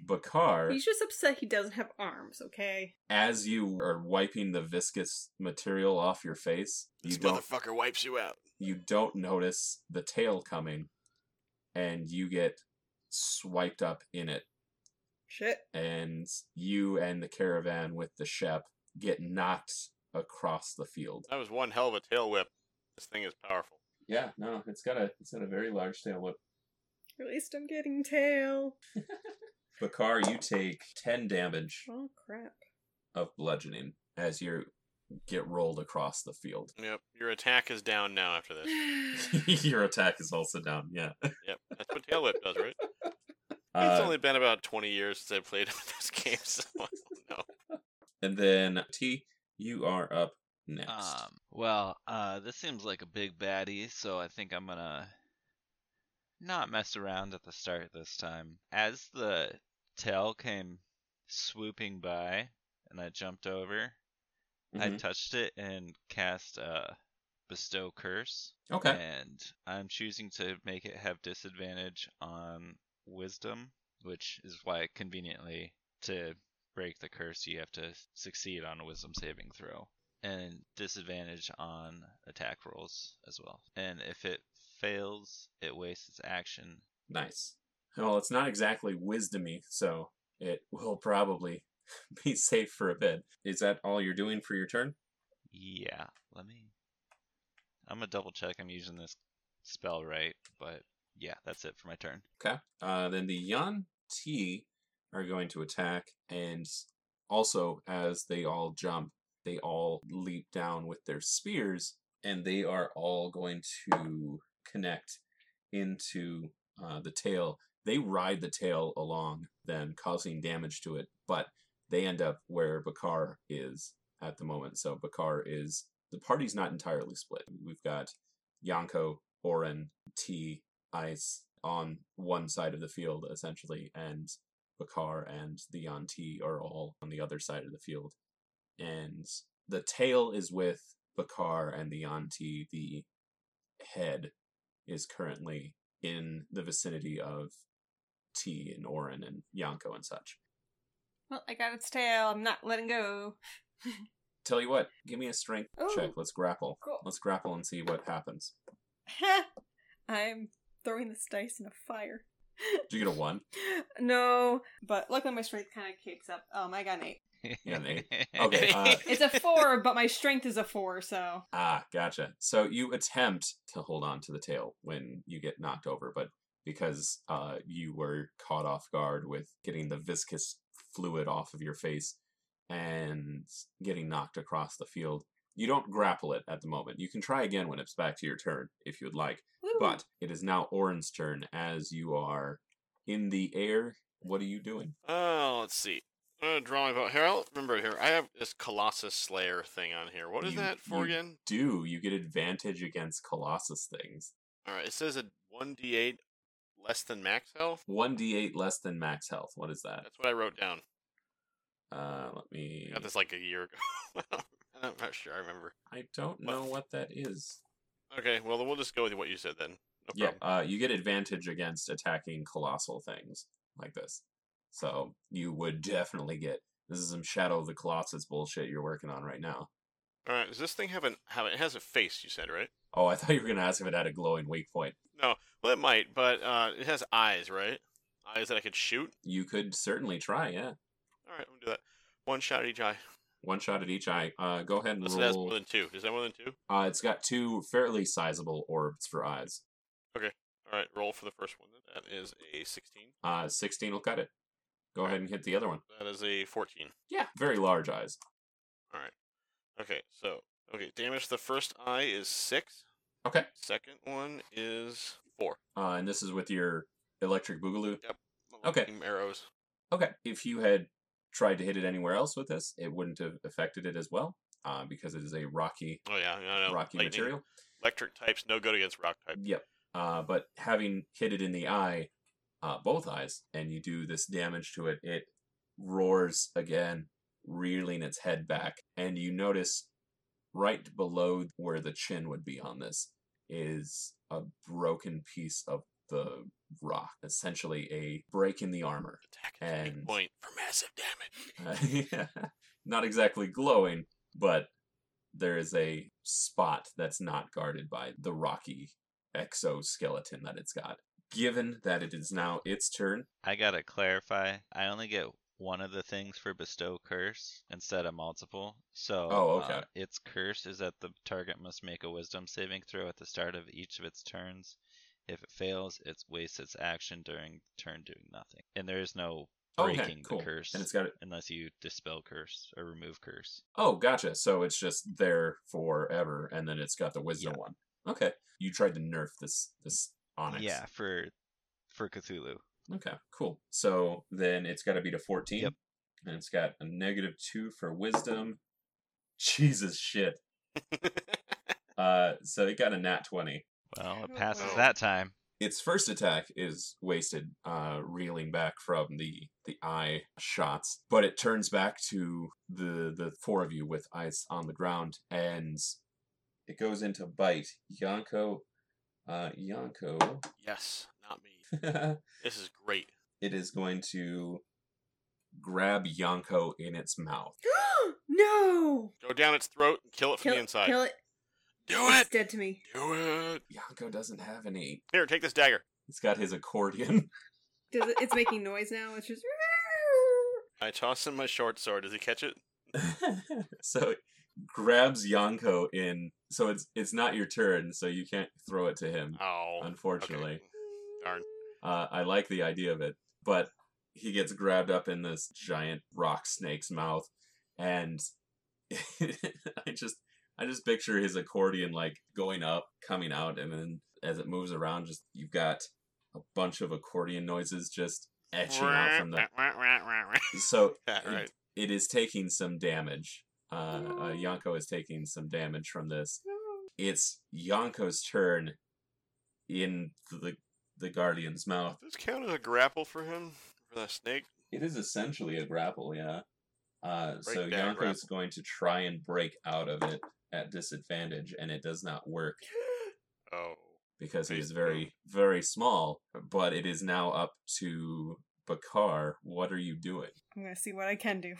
Bakar. He's just upset he doesn't have arms, okay? as you are wiping the viscous material off your face, you this don't motherfucker wipes you out. you don't notice the tail coming, and you get swiped up in it, Shit. and you and the caravan with the Shep get knocked across the field. That was one hell of a tail whip. This thing is powerful. Yeah, no, it's got a it's got a very large tail whip. At least I'm getting tail. Bakar, you take ten damage Oh, crap. of bludgeoning as you get rolled across the field. Yep. Your attack is down now after this. your attack is also down. Yeah. Yep. That's what tail whip does, right? it's Uh, only been about 20 years since I played this game, so I don't know. And then T, you are up next. Um, well, uh, this seems like a big baddie, so I think I'm gonna not mess around at the start this time. As the tail came swooping by and I jumped over, I Mhm. touched it and cast a Bestow Curse. okay. And I'm choosing to make it have disadvantage on Wisdom, which is why conveniently to break the curse you have to succeed on a Wisdom saving throw. And disadvantage on attack rolls as well. And if it fails, it wastes its action. Nice. Well, it's not exactly wisdomy, so it will probably be safe for a bit. Is that all you're doing for your turn? Yeah, let me. I'm gonna double check I'm using this spell right, but yeah, that's it for my turn. Okay. Uh, then the Yan T are going to attack, and also as they all jump, they all leap down with their spears, and they are all going to connect into uh, the tail. They ride the tail along, then causing damage to it, but they end up where Bakar is at the moment. So Bakar is the party's not entirely split. We've got Yanko, Oren, T, Ice on one side of the field essentially, and Bakar and the Yanti are all on the other side of the field. And the tail is with Bakar and the Yanti. The head is currently in the vicinity of T and Oren and Yanko and such. Well, I got its tail. I'm not letting go. Tell you what, give me a strength Ooh. check. Let's grapple. Cool. Let's grapple and see what happens. I'm throwing this dice in a fire. Did you get a one? no, but luckily my strength kind of kicks up. Um, I got an eight. Yeah, an eight. Okay, uh, It's a four, but my strength is a four, so Ah, gotcha. So you attempt to hold on to the tail when you get knocked over, but because uh, you were caught off guard with getting the viscous fluid off of your face and getting knocked across the field, you don't grapple it at the moment. You can try again when it's back to your turn if you would like, Woo. but it is now Orin's turn as you are in the air. What are you doing? Oh, let's see. Uh, drawing about here. I'll remember here. I have this Colossus Slayer thing on here. What is You- that for you again? Do you get advantage against Colossus things? All right, it says a one d8 less than max health. 1d8 less than max health. What is that? That's what I wrote down. Uh, let I me. got this like a year ago. I'm not sure. I remember. I don't know what that is. Okay, well we'll just go with what you said then. No Yeah, uh, you get advantage against attacking colossal things like this. So you would definitely get. This is some Shadow of the Colossus bullshit you're working on right now. All right. Does this thing have an have it has a face? You said right? Oh, I thought you were gonna ask if it had a glowing weak point. No. Well, it might, but uh, it has eyes, right? Eyes that I could shoot. You could certainly try. Yeah, All right, I'm gonna do that. One shot at each eye. One shot at each eye. Uh, go ahead and Unless it has roll. more than two. Is that more than two? Uh, it's got two fairly sizable orbs for eyes. Okay. All right, roll for the first one. That is a 16. Uh, 16 will cut it. Go ahead and hit the other one. That is a 14. Yeah, very large eyes. All right. Okay, so okay, damage to the first eye is six. Okay. Second one is four. Uh, and this is with your electric boogaloo. My Okay. Arrows. Okay. If you had tried to hit it anywhere else with this, it wouldn't have affected it as well, uh, because it is a rocky, Oh yeah, I know. rocky Lightning- material. Electric types no good against rock type. Yep. Uh, but having hit it in the eye, uh, both eyes, and you do this damage to it, it roars again, reeling its head back, and you notice right below where the chin would be on this is a broken piece of the rock, essentially a break in the armor. Attack And- point for massive damage. Uh, not exactly glowing, but there is a spot that's not guarded by the rocky exoskeleton that it's got. Given that it is now its turn, I gotta clarify. I only get one of the things for bestow curse instead of multiple. So Oh, okay. uh, its curse is that the target must make a wisdom saving throw at the start of each of its turns. If it fails, it wastes its action during the turn doing nothing. And there is no Okay, breaking cool. the curse and it's got it. unless you dispel curse or remove curse. Oh, gotcha. So it's just there forever, and then it's got the wisdom one. Okay, you tried to nerf this this Onix. Yeah, for for Cthulhu. Okay, cool. So then it's got to be to 14. Yep. And it's got a negative 2 for wisdom. Jesus shit. Uh, so it got a nat 20. Well, it passes Oh. that time. Its first attack is wasted, uh, reeling back from the the eye shots, but it turns back to the the four of you with eyes on the ground, and it goes into bite. Yanko, uh, Yanko, yes, not me. This is great. it is going to grab Yanko in its mouth. no! Go down its throat and kill it from Kill, the inside. kill it. Do It's it. dead to me. Do it. Yanko doesn't have any. Here, take this dagger. He's got his accordion. Does it, it's making noise now. It's just. I toss him my short sword. Does he catch it? so it grabs Yanko in. So it's it's not your turn, so you can't throw it to him. Oh, Unfortunately, okay. Darn. uh, I like the idea of it, but he gets grabbed up in this giant rock snake's mouth, and I just I just picture his accordion like going up, coming out, and then as it moves around, just you've got a bunch of accordion noises just etching out from the. So Yeah, it- it is taking some damage. Uh, uh, Yanko is taking some damage from this. It's Yanko's turn in the the guardian's mouth. Does this count as a grapple for him for that snake? It is essentially a grapple, yeah. Uh, so Yanko is going to try and break out of it at disadvantage, and it does not work Oh, because he is very, very small. But it is now up to Bakar, what are you doing? I'm gonna see what I can do.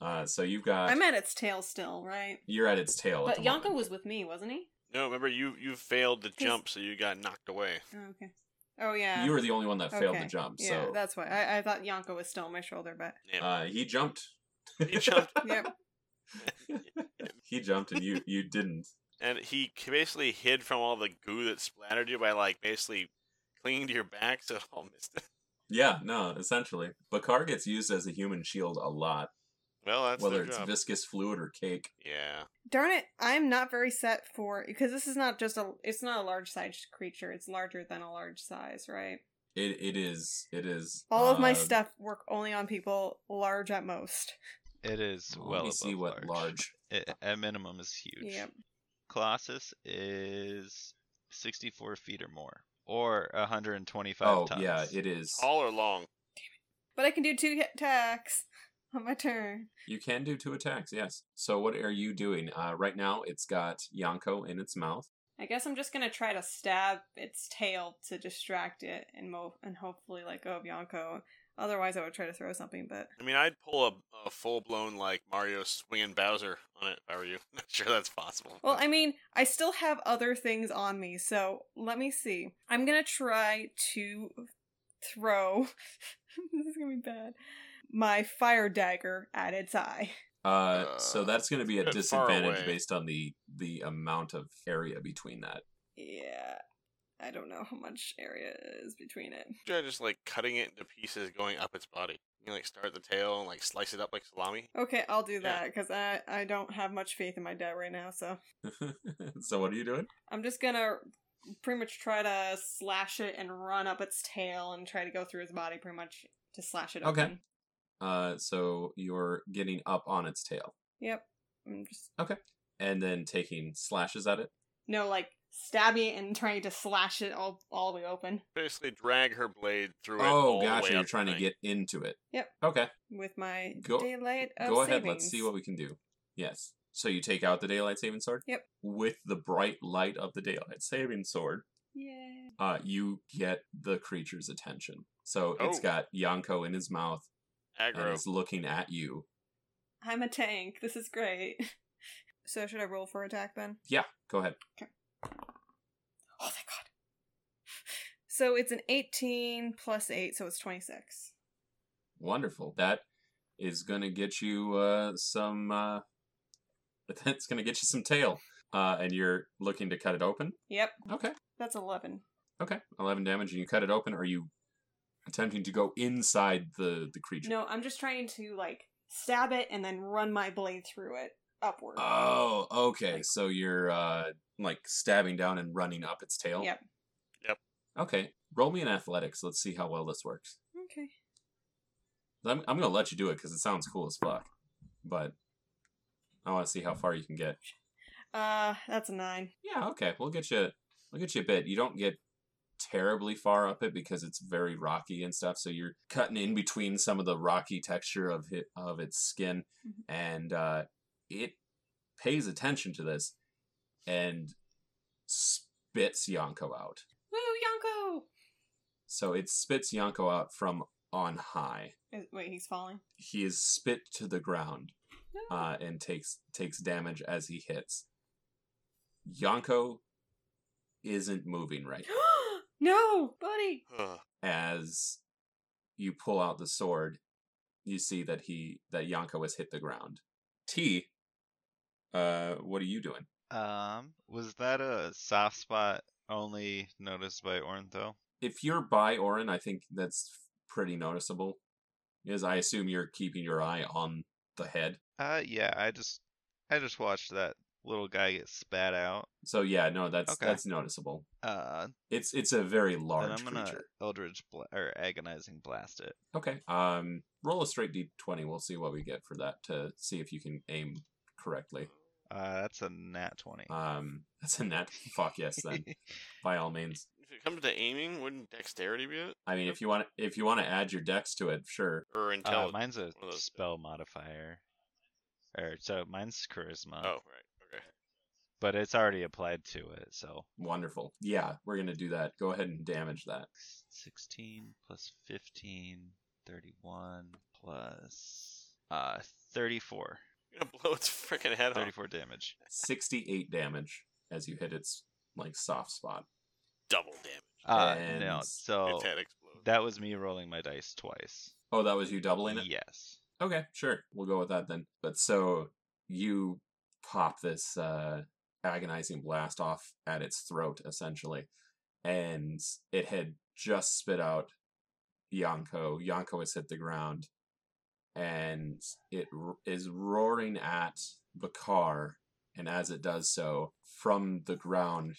Uh, so you've got I'm at its tail still, right? you're at its tail. at But the Yanko moment. was with me, wasn't he? No, remember you you failed the jump, so you got knocked away. Oh, okay. Oh yeah. You were the only one that failed Okay. the jump. Yeah, So that's why. I, I thought Yanko was still on my shoulder, but Yeah. uh, he jumped. he jumped, yep. he jumped and you you didn't. and he basically hid from all the goo that splattered you by like basically clinging to your back, so it all missed it. Yeah, no, essentially. Bakar gets used as a human shield a lot, Well, that's whether it's job. viscous fluid or cake. yeah. Darn it! I'm not very set for because this is not just a. It's not a large size creature. It's larger than a large size, right? It it is it is. All of my uh, stuff work only on people large at most. It is Let well me above see what large. It, at minimum is huge. Yep. Colossus is 64 feet or more, or 125 Oh tons. yeah, it is. Tall or long? But I can do two attacks on my turn. You can do two attacks, yes. So what are you doing? Uh, right now, it's got Yanko in its mouth. I guess I'm just gonna try to stab its tail to distract it and mo- and hopefully let go of Yanko. Otherwise, I would try to throw something, but I mean, I'd pull a, a full blown like Mario swinging Bowser on it if I were you. Not sure that's possible. Well, I mean, I still have other things on me, so let me see. I'm gonna try to throw. this is gonna be bad. My fire dagger at its eye. Uh, so Uh, that's going to be a disadvantage based on the the amount of area between that. Yeah, I don't know how much area is between it. Try just like cutting it into pieces, going up its body. You can, like start at the tail and like slice it up like salami. Okay, I'll do Yeah. that because I I don't have much faith in my dad right now. So so what are you doing? I'm just gonna pretty much try to slash it and run up its tail and try to go through its body pretty much to slash it up. Okay. open. Uh, so you're getting up on its tail Yep. I'm just okay, and then taking slashes at it. no like stabbing it and trying to slash it all all the way open Basically, drag her blade through it. Oh, all the gotcha! You're trying to get into it. Yep. Okay. with my Go- daylight of Go ahead. savings. Let's see what we can do. Yes. So you take out the daylight saving sword. Yep. With the bright light of the daylight saving sword, Yeah. uh, you get the creature's attention. So it's got Yanko in his mouth and it's looking at you. I'm a tank. This is great. so should I roll for attack then? Yeah. Go ahead. Oh thank God. So it's an 18 plus 8, so it's 26. Wonderful. That is going to get you uh, some. Uh, that's going to get you some tail. Uh, and you're looking to cut it open. Yep, Okay. that's 11. Okay. Eleven damage, and you cut it open. Are you attempting to go inside the the creature? No, I'm just trying to like stab it and then run my blade through it upward. Oh, okay. Like- so you're uh like stabbing down and running up its tail. Yep. Okay. Roll me an athletics. Let's see how well this works. Okay. I'm I'm gonna let you do it because it sounds cool as fuck, but I want to see how far you can get. Uh, that's a 9. Yeah. Okay. We'll get you. We'll get you a bit. You don't get terribly far up it because it's very rocky and stuff. So you're cutting in between some of the rocky texture of it of its skin, Mhm. and uh, it pays attention to this and spits Yanko out. Woo, Yanko! So it spits Yanko out from on high. Wait, he's falling. He is spit to the ground No. uh, and takes takes damage as he hits. Yanko isn't moving right no, buddy! As you pull out the sword. You see that he that Yanko has hit the ground. T, uh, what are you doing? Um, was that a soft spot only noticed by Ornthel? If you're by Orin, I think that's pretty noticeable. Is I assume you're keeping your eye on the head. Uh, yeah, I just, I just watched that little guy get spat out. So yeah, no, that's Okay. that's noticeable. Uh, It's it's a very then large I'm gonna creature. Eldritch bla- or agonizing blast it. Okay. Um, roll a straight d20. We'll see what we get for that to see if you can aim correctly. Uh, that's a nat twenty. Um, that's a nat. Fuck yes, then by all means. If it comes to aiming, wouldn't dexterity be it? I mean, if you want if you want to add your dex to it, sure. Or uh, mine's a one of spell modifier. Or so mine's charisma. Oh, right. Okay. but it's already applied to it. So Wonderful. Yeah, we're gonna do that. Go ahead and damage that. 16 plus 15 31 plus uh 34. You're gonna blow its freaking head off. 34 damage. 68 damage as you hit its like soft spot. Double damage. Uh And no. So its head explodes. that was me rolling my dice twice. Oh, that was you doubling it? Yes. Okay, sure. We'll go with that then. But so you pop this uh, agonizing blast off at its throat, essentially, and it had just spit out Yanko. Yanko has hit the ground, and it r- is roaring at the car. And as it does so, from the ground,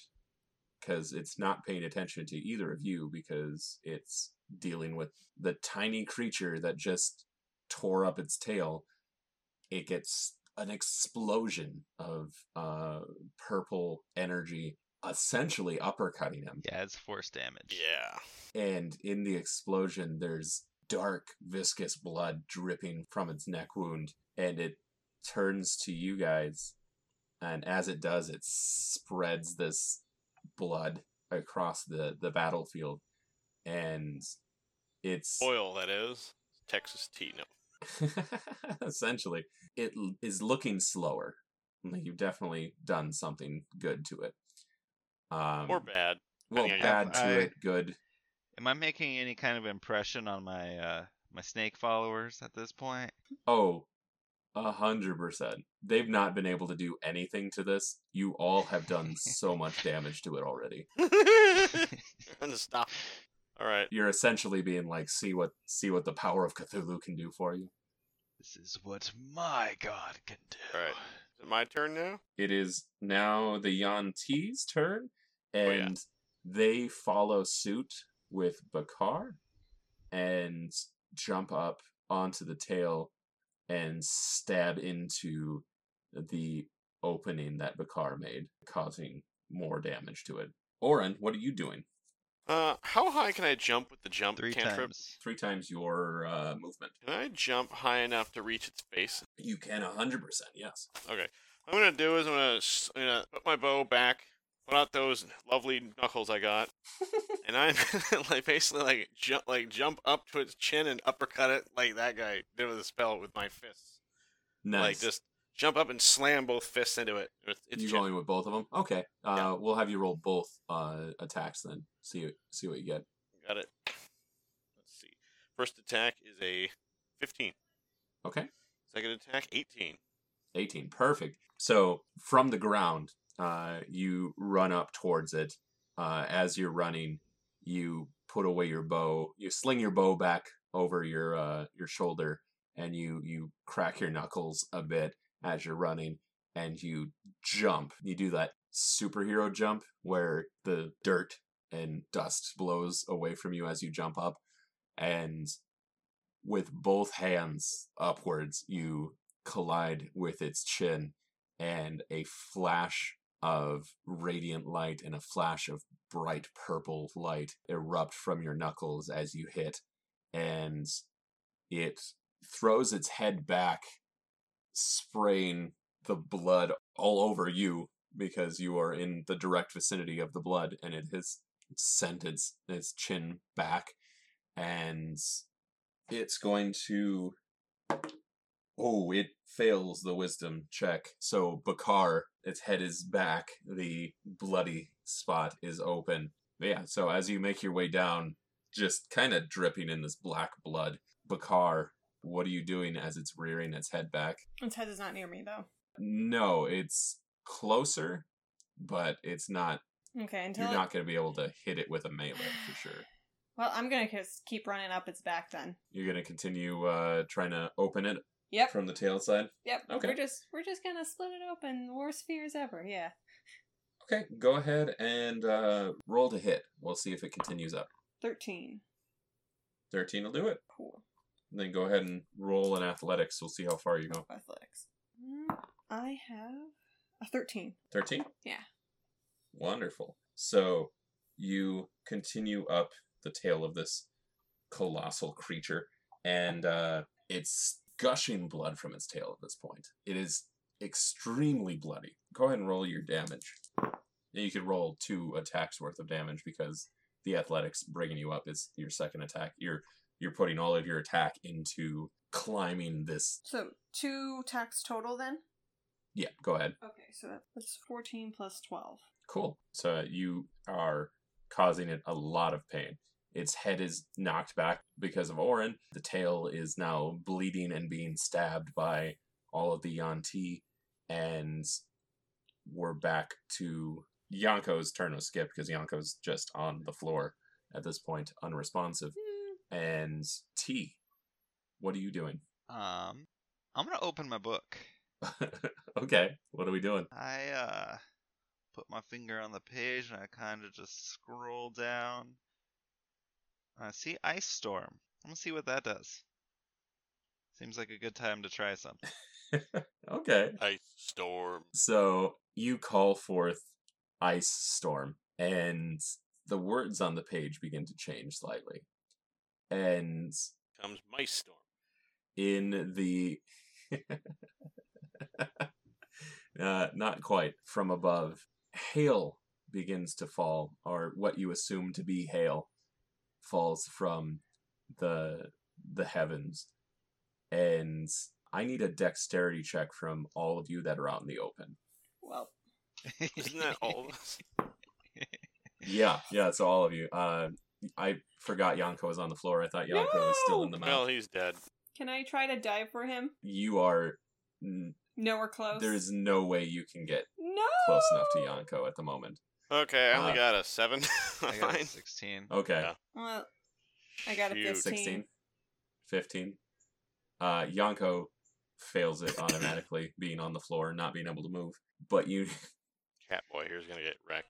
because it's not paying attention to either of you, because it's dealing with the tiny creature that just tore up its tail, it gets an explosion of uh, purple energy, essentially uppercutting him. Yeah, it's force damage. Yeah. And in the explosion, there's dark, viscous blood dripping from its neck wound, and it turns to you guys. And as it does, it spreads this blood across the, the battlefield. And it's Oil, that is. Texas tea. No. essentially it is looking slower like you've definitely done something good to it um or bad. well depending on bad to I- it good Am I making any kind of impression on my uh my snake followers at this point? oh a hundred percent they've not been able to do anything to this you all have done so much damage to it already I'm stop. All right. you're essentially being like see what see what the power of cthulhu can do for you This is what my god can do. All right. Is it my turn now? it is now the Yanti's turn, Oh, yeah. and they follow suit with Bakar and jump up onto the tail and stab into the opening that Bakar made, causing more damage to it. Oren, what are you doing? Uh, how high can I jump with the jump Three cantrip? times. Three times your uh, movement. Can I jump high enough to reach its face? You can 100%, yes. Okay. What I'm gonna do is I'm gonna, s- I'm gonna put my bow back, put out those lovely knuckles I got, and I'm like basically like jump like jump up to its chin and uppercut it like that guy did with the spell with my fists. Nice. Like just jump up and slam both fists into it. With its you chin. going with both of them? Okay. Uh, Yeah. We'll have you roll both uh, attacks then. See see what you get. Got it. Let's see. First attack is a 15. Okay. Second attack 18. 18 perfect so from the ground uh, you run up towards it. Uh, as you're running you put away your bow you sling your bow back over your uh, your shoulder and you you crack your knuckles a bit as you're running and you jump. You do that superhero jump where the dirt and dust blows away from you as you jump up and with both hands upwards you collide with its chin, and a flash of radiant light and a flash of bright purple light erupt from your knuckles as you hit, and it throws its head back, spraying the blood all over you because you are in the direct vicinity of the blood, and it has sent its its chin back, and it's going to Oh, it fails the wisdom check. So Bakar, its head is back. The bloody spot is open. But yeah, so as you make your way down, just kind of dripping in this black blood, Bakar, what are you doing as it's rearing its head back? Its head is not near me though. No, it's closer, but it's not. Okay, until You're it- not going to be able to hit it with a melee for sure. Well, I'm gonna just keep running up its back then. You're going to continue uh, trying to open it Yep. from the tail side. Yep. Okay. We're just we're just gonna split it open. Worst fears ever. Yeah. Okay, go ahead and uh, roll to hit. We'll see if it continues up. Thirteen. 13 will do it. Cool. And then go ahead and roll in athletics. We'll see how far you go. Athletics. Mm, I have a thirteen. 13? Yeah. Wonderful. So you continue up the tail of this colossal creature, and uh, it's gushing blood from its tail at this point. It is extremely bloody. Go ahead and roll your damage. You could roll two attacks worth of damage because the athletics bringing you up is your second attack. Your you're putting all of your attack into climbing this. So two attacks total then? Yeah, go ahead. Okay, so that's 14 plus 12. Cool. So you are causing it a lot of pain. Its head is knocked back because of Orin. The tail is now bleeding and being stabbed by all of the Yanti. And we're back to Yanko's turn was skipped because Yanko's just on the floor at this point, unresponsive. And T, what are you doing? Um, I'm gonna open my book. okay, what are we doing? I uh put my finger on the page and I kind of just scroll down. I see Ice Storm. I'm gonna see what that does. Seems like a good time to try something. okay. Ice storm. So you call forth Ice Storm, and the words on the page begin to change slightly. And Comes mice storm. in the. uh, not quite. From above, hail begins to fall, or what you assume to be hail falls from the the heavens. And I need a dexterity check from all of you that are out in the open. Well, Isn't that all of us? Yeah, yeah, it's all of you. Uh, I forgot Yanko was on the floor. I thought Yanko was still in the Well, mouth. he's dead. can I try to dive for him? You are. n- Nowhere close. There's no way you can get no close enough to Yanko at the moment. Okay, I only Uh, got a seven. I got a 16. Okay, Yeah. Well, I got a 15. 16, 15. Uh, Yanko fails it automatically, being on the floor, and not being able to move. But you, Catboy here's gonna get wrecked.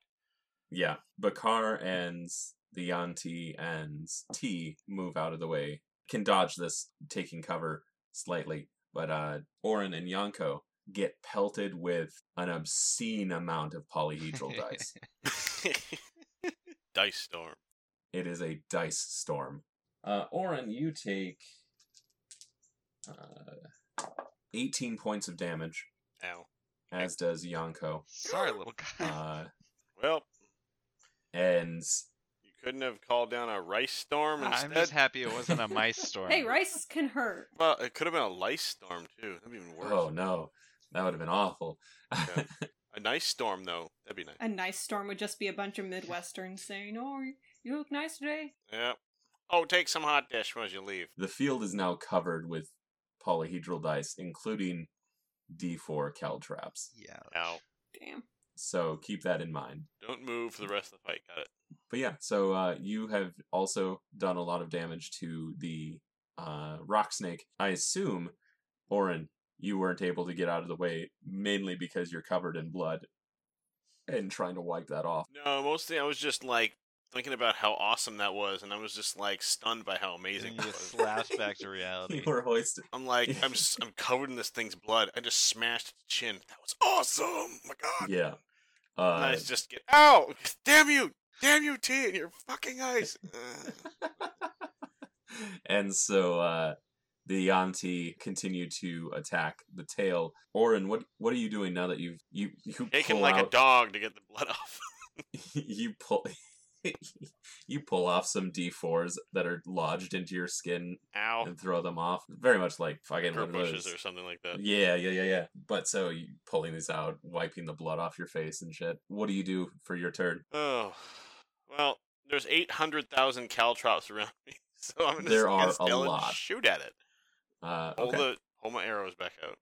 yeah, Bakar and the Yanti and T move out of the way, can dodge this, taking cover slightly. But uh, Orin and Yanko get pelted with an obscene amount of polyhedral dice. Dice storm. It is a dice storm. Uh, Orin, you take uh, 18 points of damage, Ow. as does Yanko. Sorry, little guy. Uh, Well, and you couldn't have called down a rice storm instead. I'm just happy it wasn't a mice storm. Hey, rice can hurt. Well, it could have been a lice storm too. That'd be even worse. oh no, that would have been awful. Yeah. A nice storm though. That'd be nice. A nice storm would just be a bunch of Midwesterns saying, "Oh, you- you look nice today." Yeah. Oh, take some hot dish as you leave. the field is now covered with polyhedral dice, including D4 caltraps. Yeah. Ow. Damn. So keep that in mind. Don't move for the rest of the fight. Got it. But yeah, so uh, you have also done a lot of damage to the uh, rock snake. I assume, Orin, you weren't able to get out of the way mainly because you're covered in blood and trying to wipe that off. No, mostly I was just like thinking about how awesome that was, and I was just like stunned by how amazing And it was. slapped back to reality. You were hoisted. I'm like, I'm s- I'm covered in this thing's blood. I just smashed its chin. That was awesome. Oh my god. Yeah. And Uh, I just get out. Damn you! Damn you, T! And your fucking eyes. And so uh, the Yanti continue to attack the tail. Orin, what what are you doing now that you've you you Take him pull like a dog to get the blood off. you pull you pull off some d4s that are lodged into your skin Ow! and throw them off very much like fucking bushes or something like that. yeah yeah yeah yeah but so you pulling these out wiping the blood off your face and shit what do you do for your turn Oh, well, there's 800,000 caltrops around me, so I'm gonna shoot at it. There are a lot. shoot at it. Uh Hold okay the hold my arrows back out.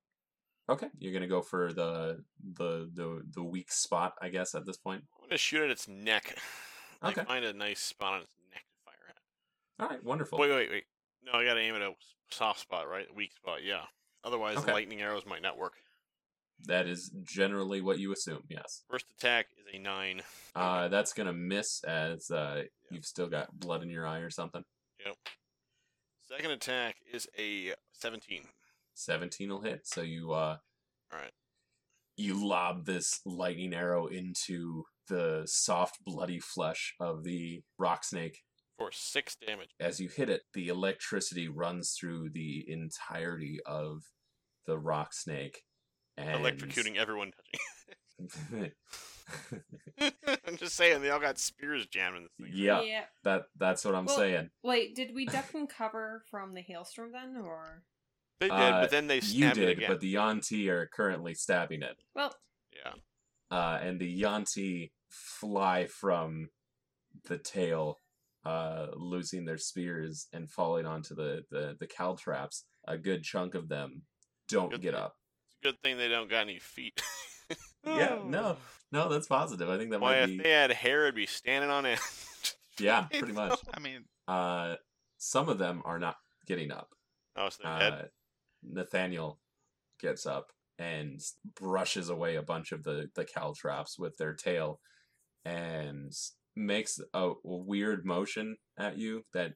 okay you're gonna go for the the the the weak spot i guess at this point I'm gonna shoot at its neck. Like Okay. find a nice spot on its neck to fire at. all right wonderful Wait, wait, wait. No, I gotta aim at a soft spot, right? Weak spot, yeah. Otherwise, Okay. lightning arrows might not work. that is generally what you assume yes First attack is a nine. uh that's gonna miss as uh you've still got blood in your eye or something Second attack is a 17. 17 will hit so you uh Alright. you lob this lightning arrow into the soft bloody flesh of the rock snake For six damage. as you hit it the electricity runs through the entirety of the rock snake and Electrocuting everyone touching. I'm just saying, they all got spears jammed in this thing. yeah, Yeah. that that's what I'm Well, saying. Wait, did we duck and cover from the hailstorm then, or? They did, Uh, but then they You snapped it did, again. but the Yanti are currently stabbing it. Well, yeah. uh, and the Yanti fly from the tail, uh, losing their spears and falling onto the, the, the caltraps. A good chunk of them don't Good get thing. up. Good thing they don't got any feet. Yeah, no, no, that's positive. I think that Why, might if be. they had hair, it'd be standing on it. Yeah, pretty much. I mean, Uh, some of them are not getting up. Oh, so they're dead. Uh, Nathaniel gets up and brushes away a bunch of the the caltraps with their tail, and makes a weird motion at you that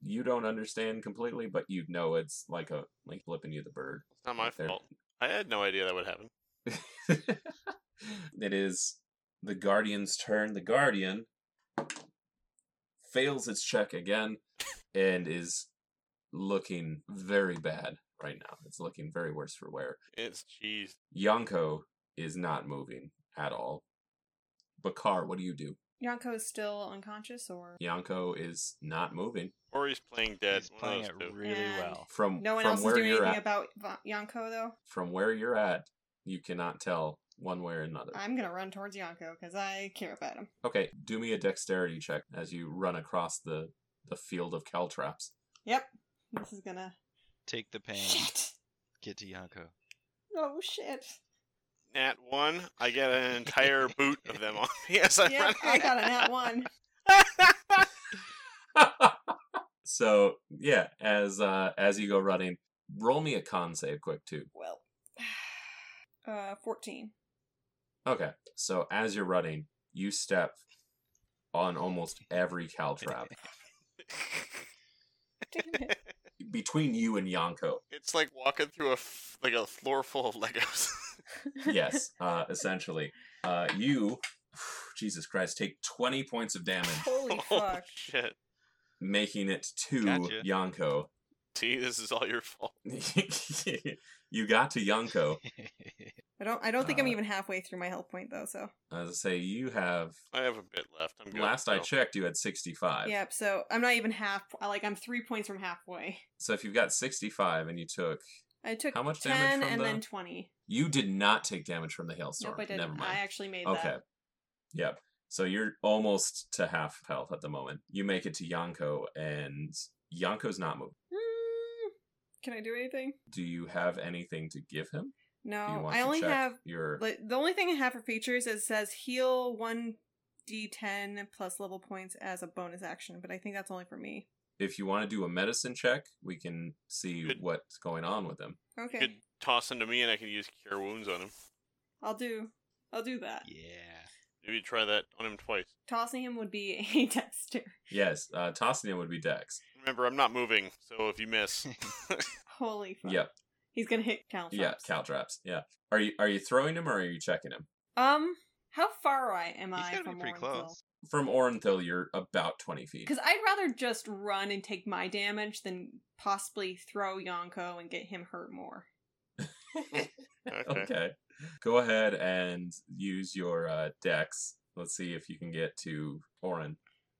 you don't understand completely, but you know it's like a like flipping you the bird. It's not my They're- fault. I had no idea that would happen. it is the Guardian's turn. The Guardian fails its check again and is looking very bad right now. It's looking very worse for wear. It's cheese. Yonko is not moving at all. Bakar, what do you do? Yonko is still unconscious, or Yonko is not moving. Or he's playing dead. he's playing it two. really And- well. From no one from else is doing anything at, about Va- Yonko though? from where you're at, you cannot tell one way or another. I'm gonna run towards Yonko because I care about him. Okay, do me a dexterity check as you run across the the field of caltraps. Yep, this is gonna. Take the pain. Shit. Get to Yanko. Oh shit. Nat one, I get an entire boot of them on me as I Yep, run. I got a nat one. so yeah, as uh as you go running, roll me a con save quick too. Well, uh, fourteen. Okay, so as you're running, you step on almost every caltrap Damn it. between you and Yonko. it's like walking through a f- like a floor full of Legos. Yes, uh, essentially, uh, you, Jesus Christ, take twenty points of damage, Holy oh fuck. shit! making it to Gotcha. Yonko. See, this is all your fault. you got to Yonko. I don't. I don't think I'm Uh, even halfway through my health point though. So. As I say, you have. I have a bit left. I'm good. Last I checked, you had sixty-five. Yep. So I'm not even half. Like I'm three points from halfway. So if you've got sixty-five and you took, I took How much damage ten from and the- then twenty. you did not take damage from the hailstorm. Nope, I didn't. Never mind. I actually made Okay. that. Yep. So you're almost to half health at the moment. You make it to Yonko, and Yonko's not moving. Can I do anything? Do you have anything to give him? No, I only have your. like the only thing I have for features is says heal one d10 plus level points as a bonus action, but I think that's only for me. If you want to do a medicine check, we can see Good. what's going on with him. You Okay, could toss him to me, and I can use cure wounds on him. I'll do. I'll do that. Yeah. Maybe try that on him twice. Tossing him would be a dexter. Yes, uh, tossing him would be Dex. Remember, I'm not moving, so if you miss, Holy fuck. Yep. He's gonna hit count. Yeah, caltraps. Yeah. Are you are you throwing him or are you checking him? Um, how far away am He's I gotta be from pretty Orenthal? close. From Orenthal, you're about twenty feet. Because I'd rather just run and take my damage than possibly throw Yonko and get him hurt more. okay. okay. Go ahead and use your uh, dex. Let's see if you can get to Orin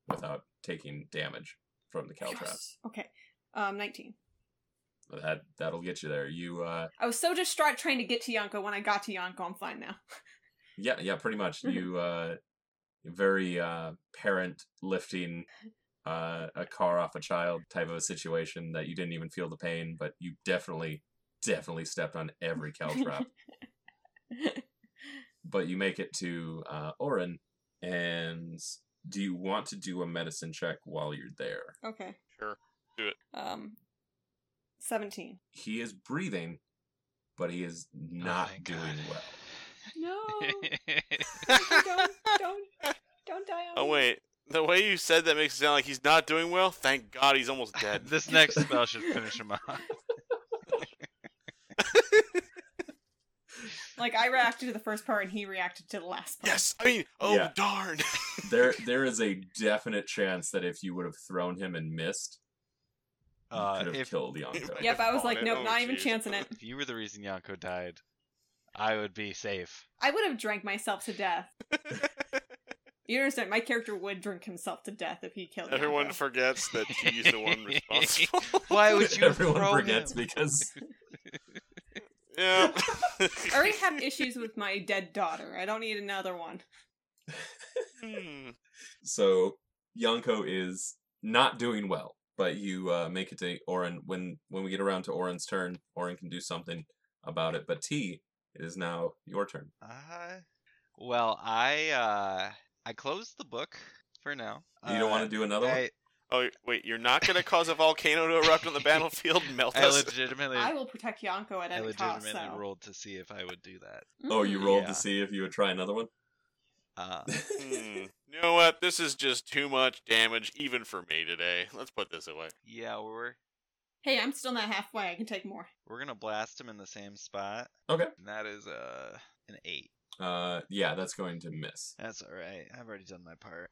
without taking damage from the caltrap. Yes. Okay. Um, 19. That that'll get you there. You uh I was so distraught trying to get to Yonko. When I got to Yonko, I'm fine now. yeah, yeah, pretty much. You uh very uh parent lifting uh a car off a child type of a situation that you didn't even feel the pain, but you definitely definitely stepped on every caltrap. but you make it to uh Orin and do you want to do a medicine check while you're there? okay. Sure. Do it. Um, 17. He is breathing, but he is not thank doing God. well. No. don't, don't, don't die on Oh me. wait, the way you said that makes it sound like he's not doing well. Thank God he's almost dead. this next spell should finish him off. Like, I reacted to the first part and he reacted to the last part. yes, I mean, oh Yeah. darn. there there is a definite chance that if you would have thrown him and missed, you Uh, could have if killed Yonko. Yep, I was Oh, like, nope, oh, not even chancing it. if you were the reason Yanko died, I would be safe. I would have drank myself to death. You understand? My character would drink himself to death if he killed Everyone Yonko. forgets that he's the one responsible. Why would you Everyone throw forgets him? because yeah. I already have issues with my dead daughter. I don't need another one. Hmm. so Yanko is not doing well, but you uh, make it to Orin when when we get around to Orin's turn. Orin can do something about it, but T, it is now your turn. Uh, well, I uh, I closed the book for now. You don't want to do another one? I, Oh wait, you're not gonna cause a volcano to erupt on the battlefield and melt I us? legitimately, I will protect Yonko at I any cost. legitimately So. rolled to see if I would do that. Oh, you rolled Yeah. to see if you would try another one. Uh, Hmm. You know what? This is just too much damage, even for me today. Let's put this away. yeah, we're Hey, I'm still not halfway. I can take more. we're gonna blast him in the same spot. Okay. And that is uh an eight. Uh, yeah, that's going to miss. That's all right. I've already done my part.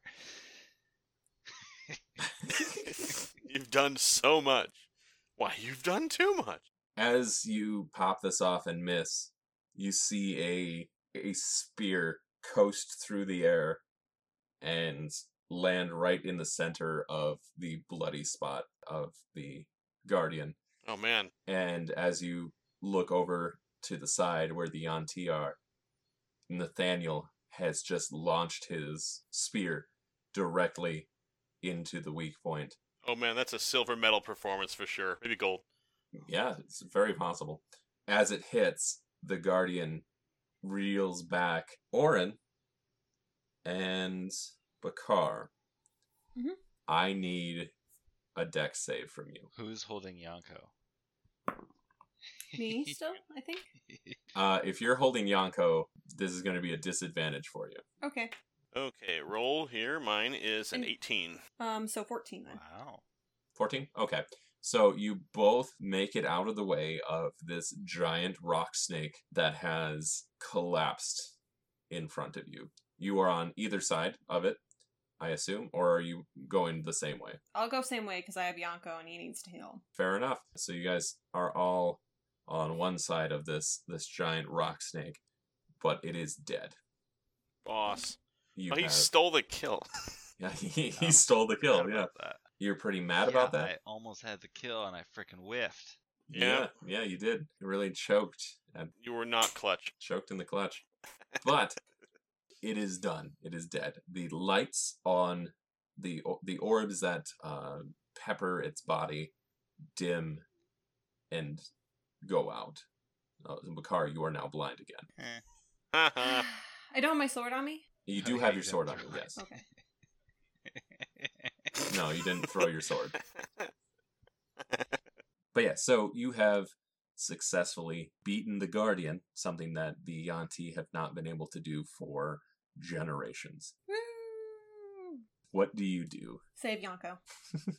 you've done so much. Why, you've done too much. As you pop this off and miss, you see a a spear coast through the air and land right in the center of the bloody spot of the guardian. Oh man. And as you look over to the side where the Yanti are, Nathaniel has just launched his spear directly into the weak point. Oh man, that's a silver medal performance for sure. Maybe gold. Yeah, it's very possible. As it hits, the Guardian reels back. Orin and Bakar, Mhm. I need a dex save from you. Who's holding Yanko? Me still, I think. Uh, if you're holding Yanko, this is going to be a disadvantage for you. Okay. Okay, roll here. Mine is an And- 18. Um. So 14 then. Wow. 14? Okay. So you both make it out of the way of this giant rock snake that has collapsed in front of you. You are on either side of it, I assume, or are you going the same way? I'll go same way because I have Yonko and he needs to heal. Fair enough. So you guys are all on one side of this this giant rock snake, but it is dead. Boss. You oh, he have- stole the kill. yeah, he, he stole the kill. Yeah, that. you're pretty mad Yeah, about that. I almost had the kill and I freaking whiffed. yeah, yeah, you did. You really choked and You were not clutch. choked in the clutch. But it is done. It is dead. The lights on the the orbs that uh, pepper its body dim and go out. Uh, Bakar, you are now blind again. I don't have my sword on me. You do yeah, have you your sword on you, yes. Okay. No, you didn't throw your sword. But yeah, so you have successfully beaten the Guardian, something that the Yanti have not been able to do for generations. Woo! What do you do? Save Yonko.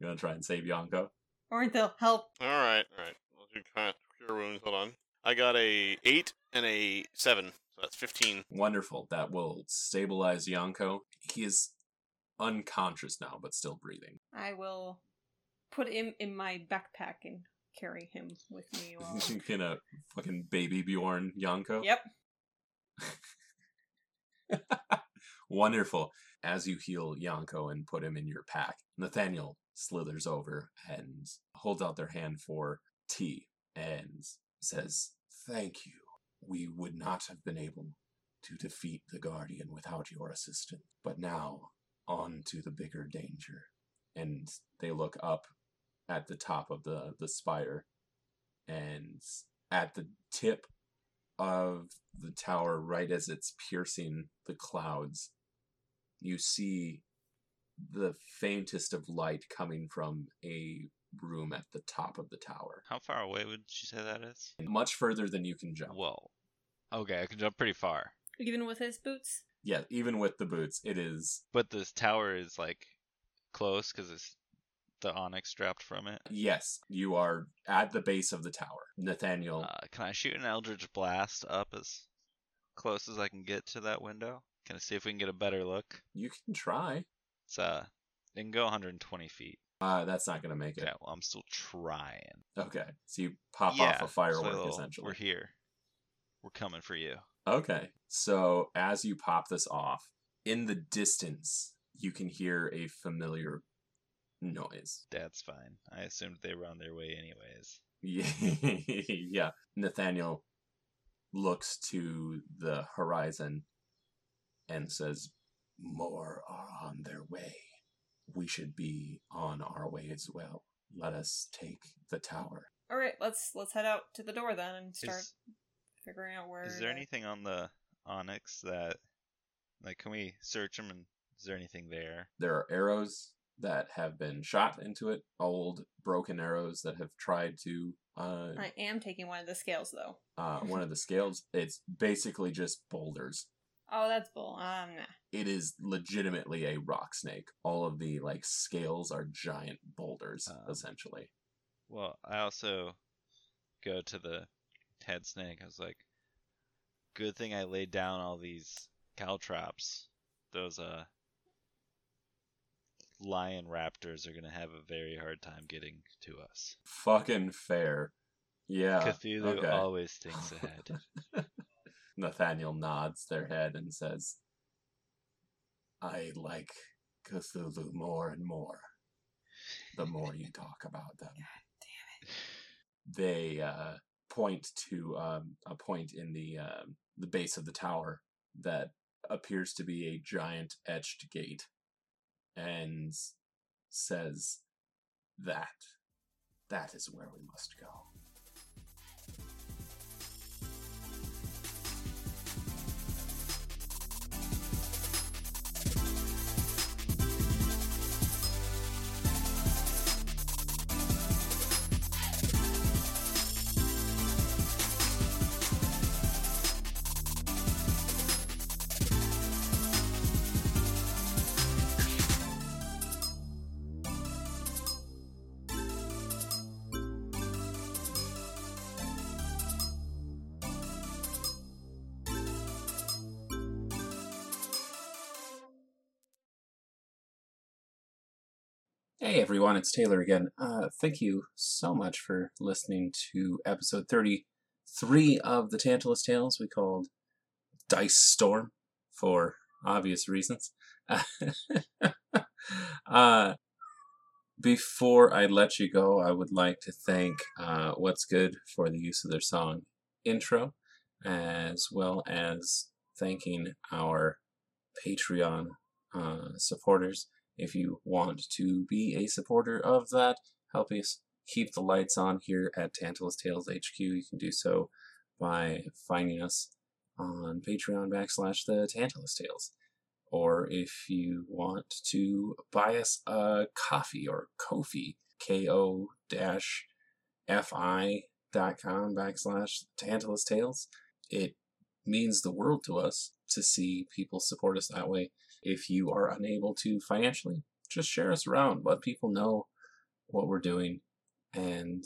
You want to try and save Yonko? Orenthal, help. all right, all right. I'll do kind of cure wounds. Hold on. I got a 8 and a 7. So that's 15. Wonderful. That will stabilize Yonko. He is unconscious now, but still breathing. I will put him in my backpack and carry him with me. While... you can uh, fucking baby Bjorn Yonko. yep. Wonderful. As you heal Yonko and put him in your pack, Nathaniel slithers over and holds out their hand for tea and says, Thank you. We would not have been able to defeat the Guardian without your assistance. But now, on to the bigger danger. And they look up at the top of the, the spire, and at the tip of the tower, right as it's piercing the clouds, you see the faintest of light coming from a room at the top of the tower. How far away would you say that is? Much further than you can jump. Whoa. Okay, I can jump pretty far. Even with his boots. Yeah, even with the boots, it is. But this tower is like close because it's the Onix dropped from it. Yes, you are at the base of the tower. Nathaniel, Uh, can I shoot an Eldritch Blast up as close as I can get to that window? Can I see if we can get a better look? you can try. It's uh, it can go 120 feet. Uh, that's not going to make it. Okay, well I'm still trying. Okay, so you pop yeah, off a firework so essentially. We're here. We're coming for you. Okay. So as you pop this off, in the distance, you can hear a familiar noise. That's fine. I assumed they were on their way anyways. Yeah. yeah. Nathaniel looks to the horizon and says, More are on their way. We should be on our way as well. Let us take the tower. All right, let's let's head out to the door then and start Is, figuring out where. is there to- anything on the Onix that, like, can we search them and is there anything there? There are arrows that have been shot into it, old broken arrows that have tried to uh, I am taking one of the scales though. uh, one of the scales. It's basically just boulders. Oh, that's bull. Um, nah. It is legitimately a rock snake. All of the like scales are giant boulders, Um, essentially. Well, I also go to the head snake. I was like, good thing I laid down all these cow traps. Those uh lion raptors are gonna have a very hard time getting to us. Fucking fair. Yeah. Cthulhu okay. always thinks ahead. Nathaniel nods their head and says, I like Cthulhu more and more the more you talk about them. God damn it. They uh, point to um, a point in the um the base of the tower that appears to be a giant etched gate and says that that is where we must go. Hey everyone, it's Taylor again. Uh, thank you so much for listening to episode 33 of the Tantalus Tales we called Dice Storm for obvious reasons. uh, before I let you go, I would like to thank uh, What's Good for the use of their song intro, as well as thanking our Patreon uh, supporters if you want to be a supporter of that, help us keep the lights on here at Tantalus Tales HQ, you can do so by finding us on Patreon backslash the Tantalus Tales. Or if you want to buy us a coffee or Ko-fi, K-O F-I dot com backslash Tantalus Tales, it means the world to us to see people support us that way if you are unable to financially, just share us around. Let people know what we're doing. And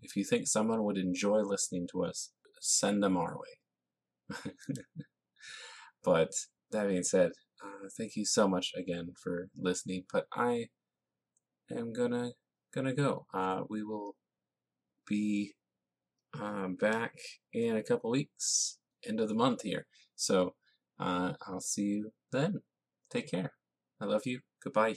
if you think someone would enjoy listening to us, send them our way. but that being said, uh, thank you so much again for listening. But I am gonna gonna go. Uh, we will be um, back in a couple weeks, end of the month here. So uh, I'll see you then. Take care. I love you. Goodbye.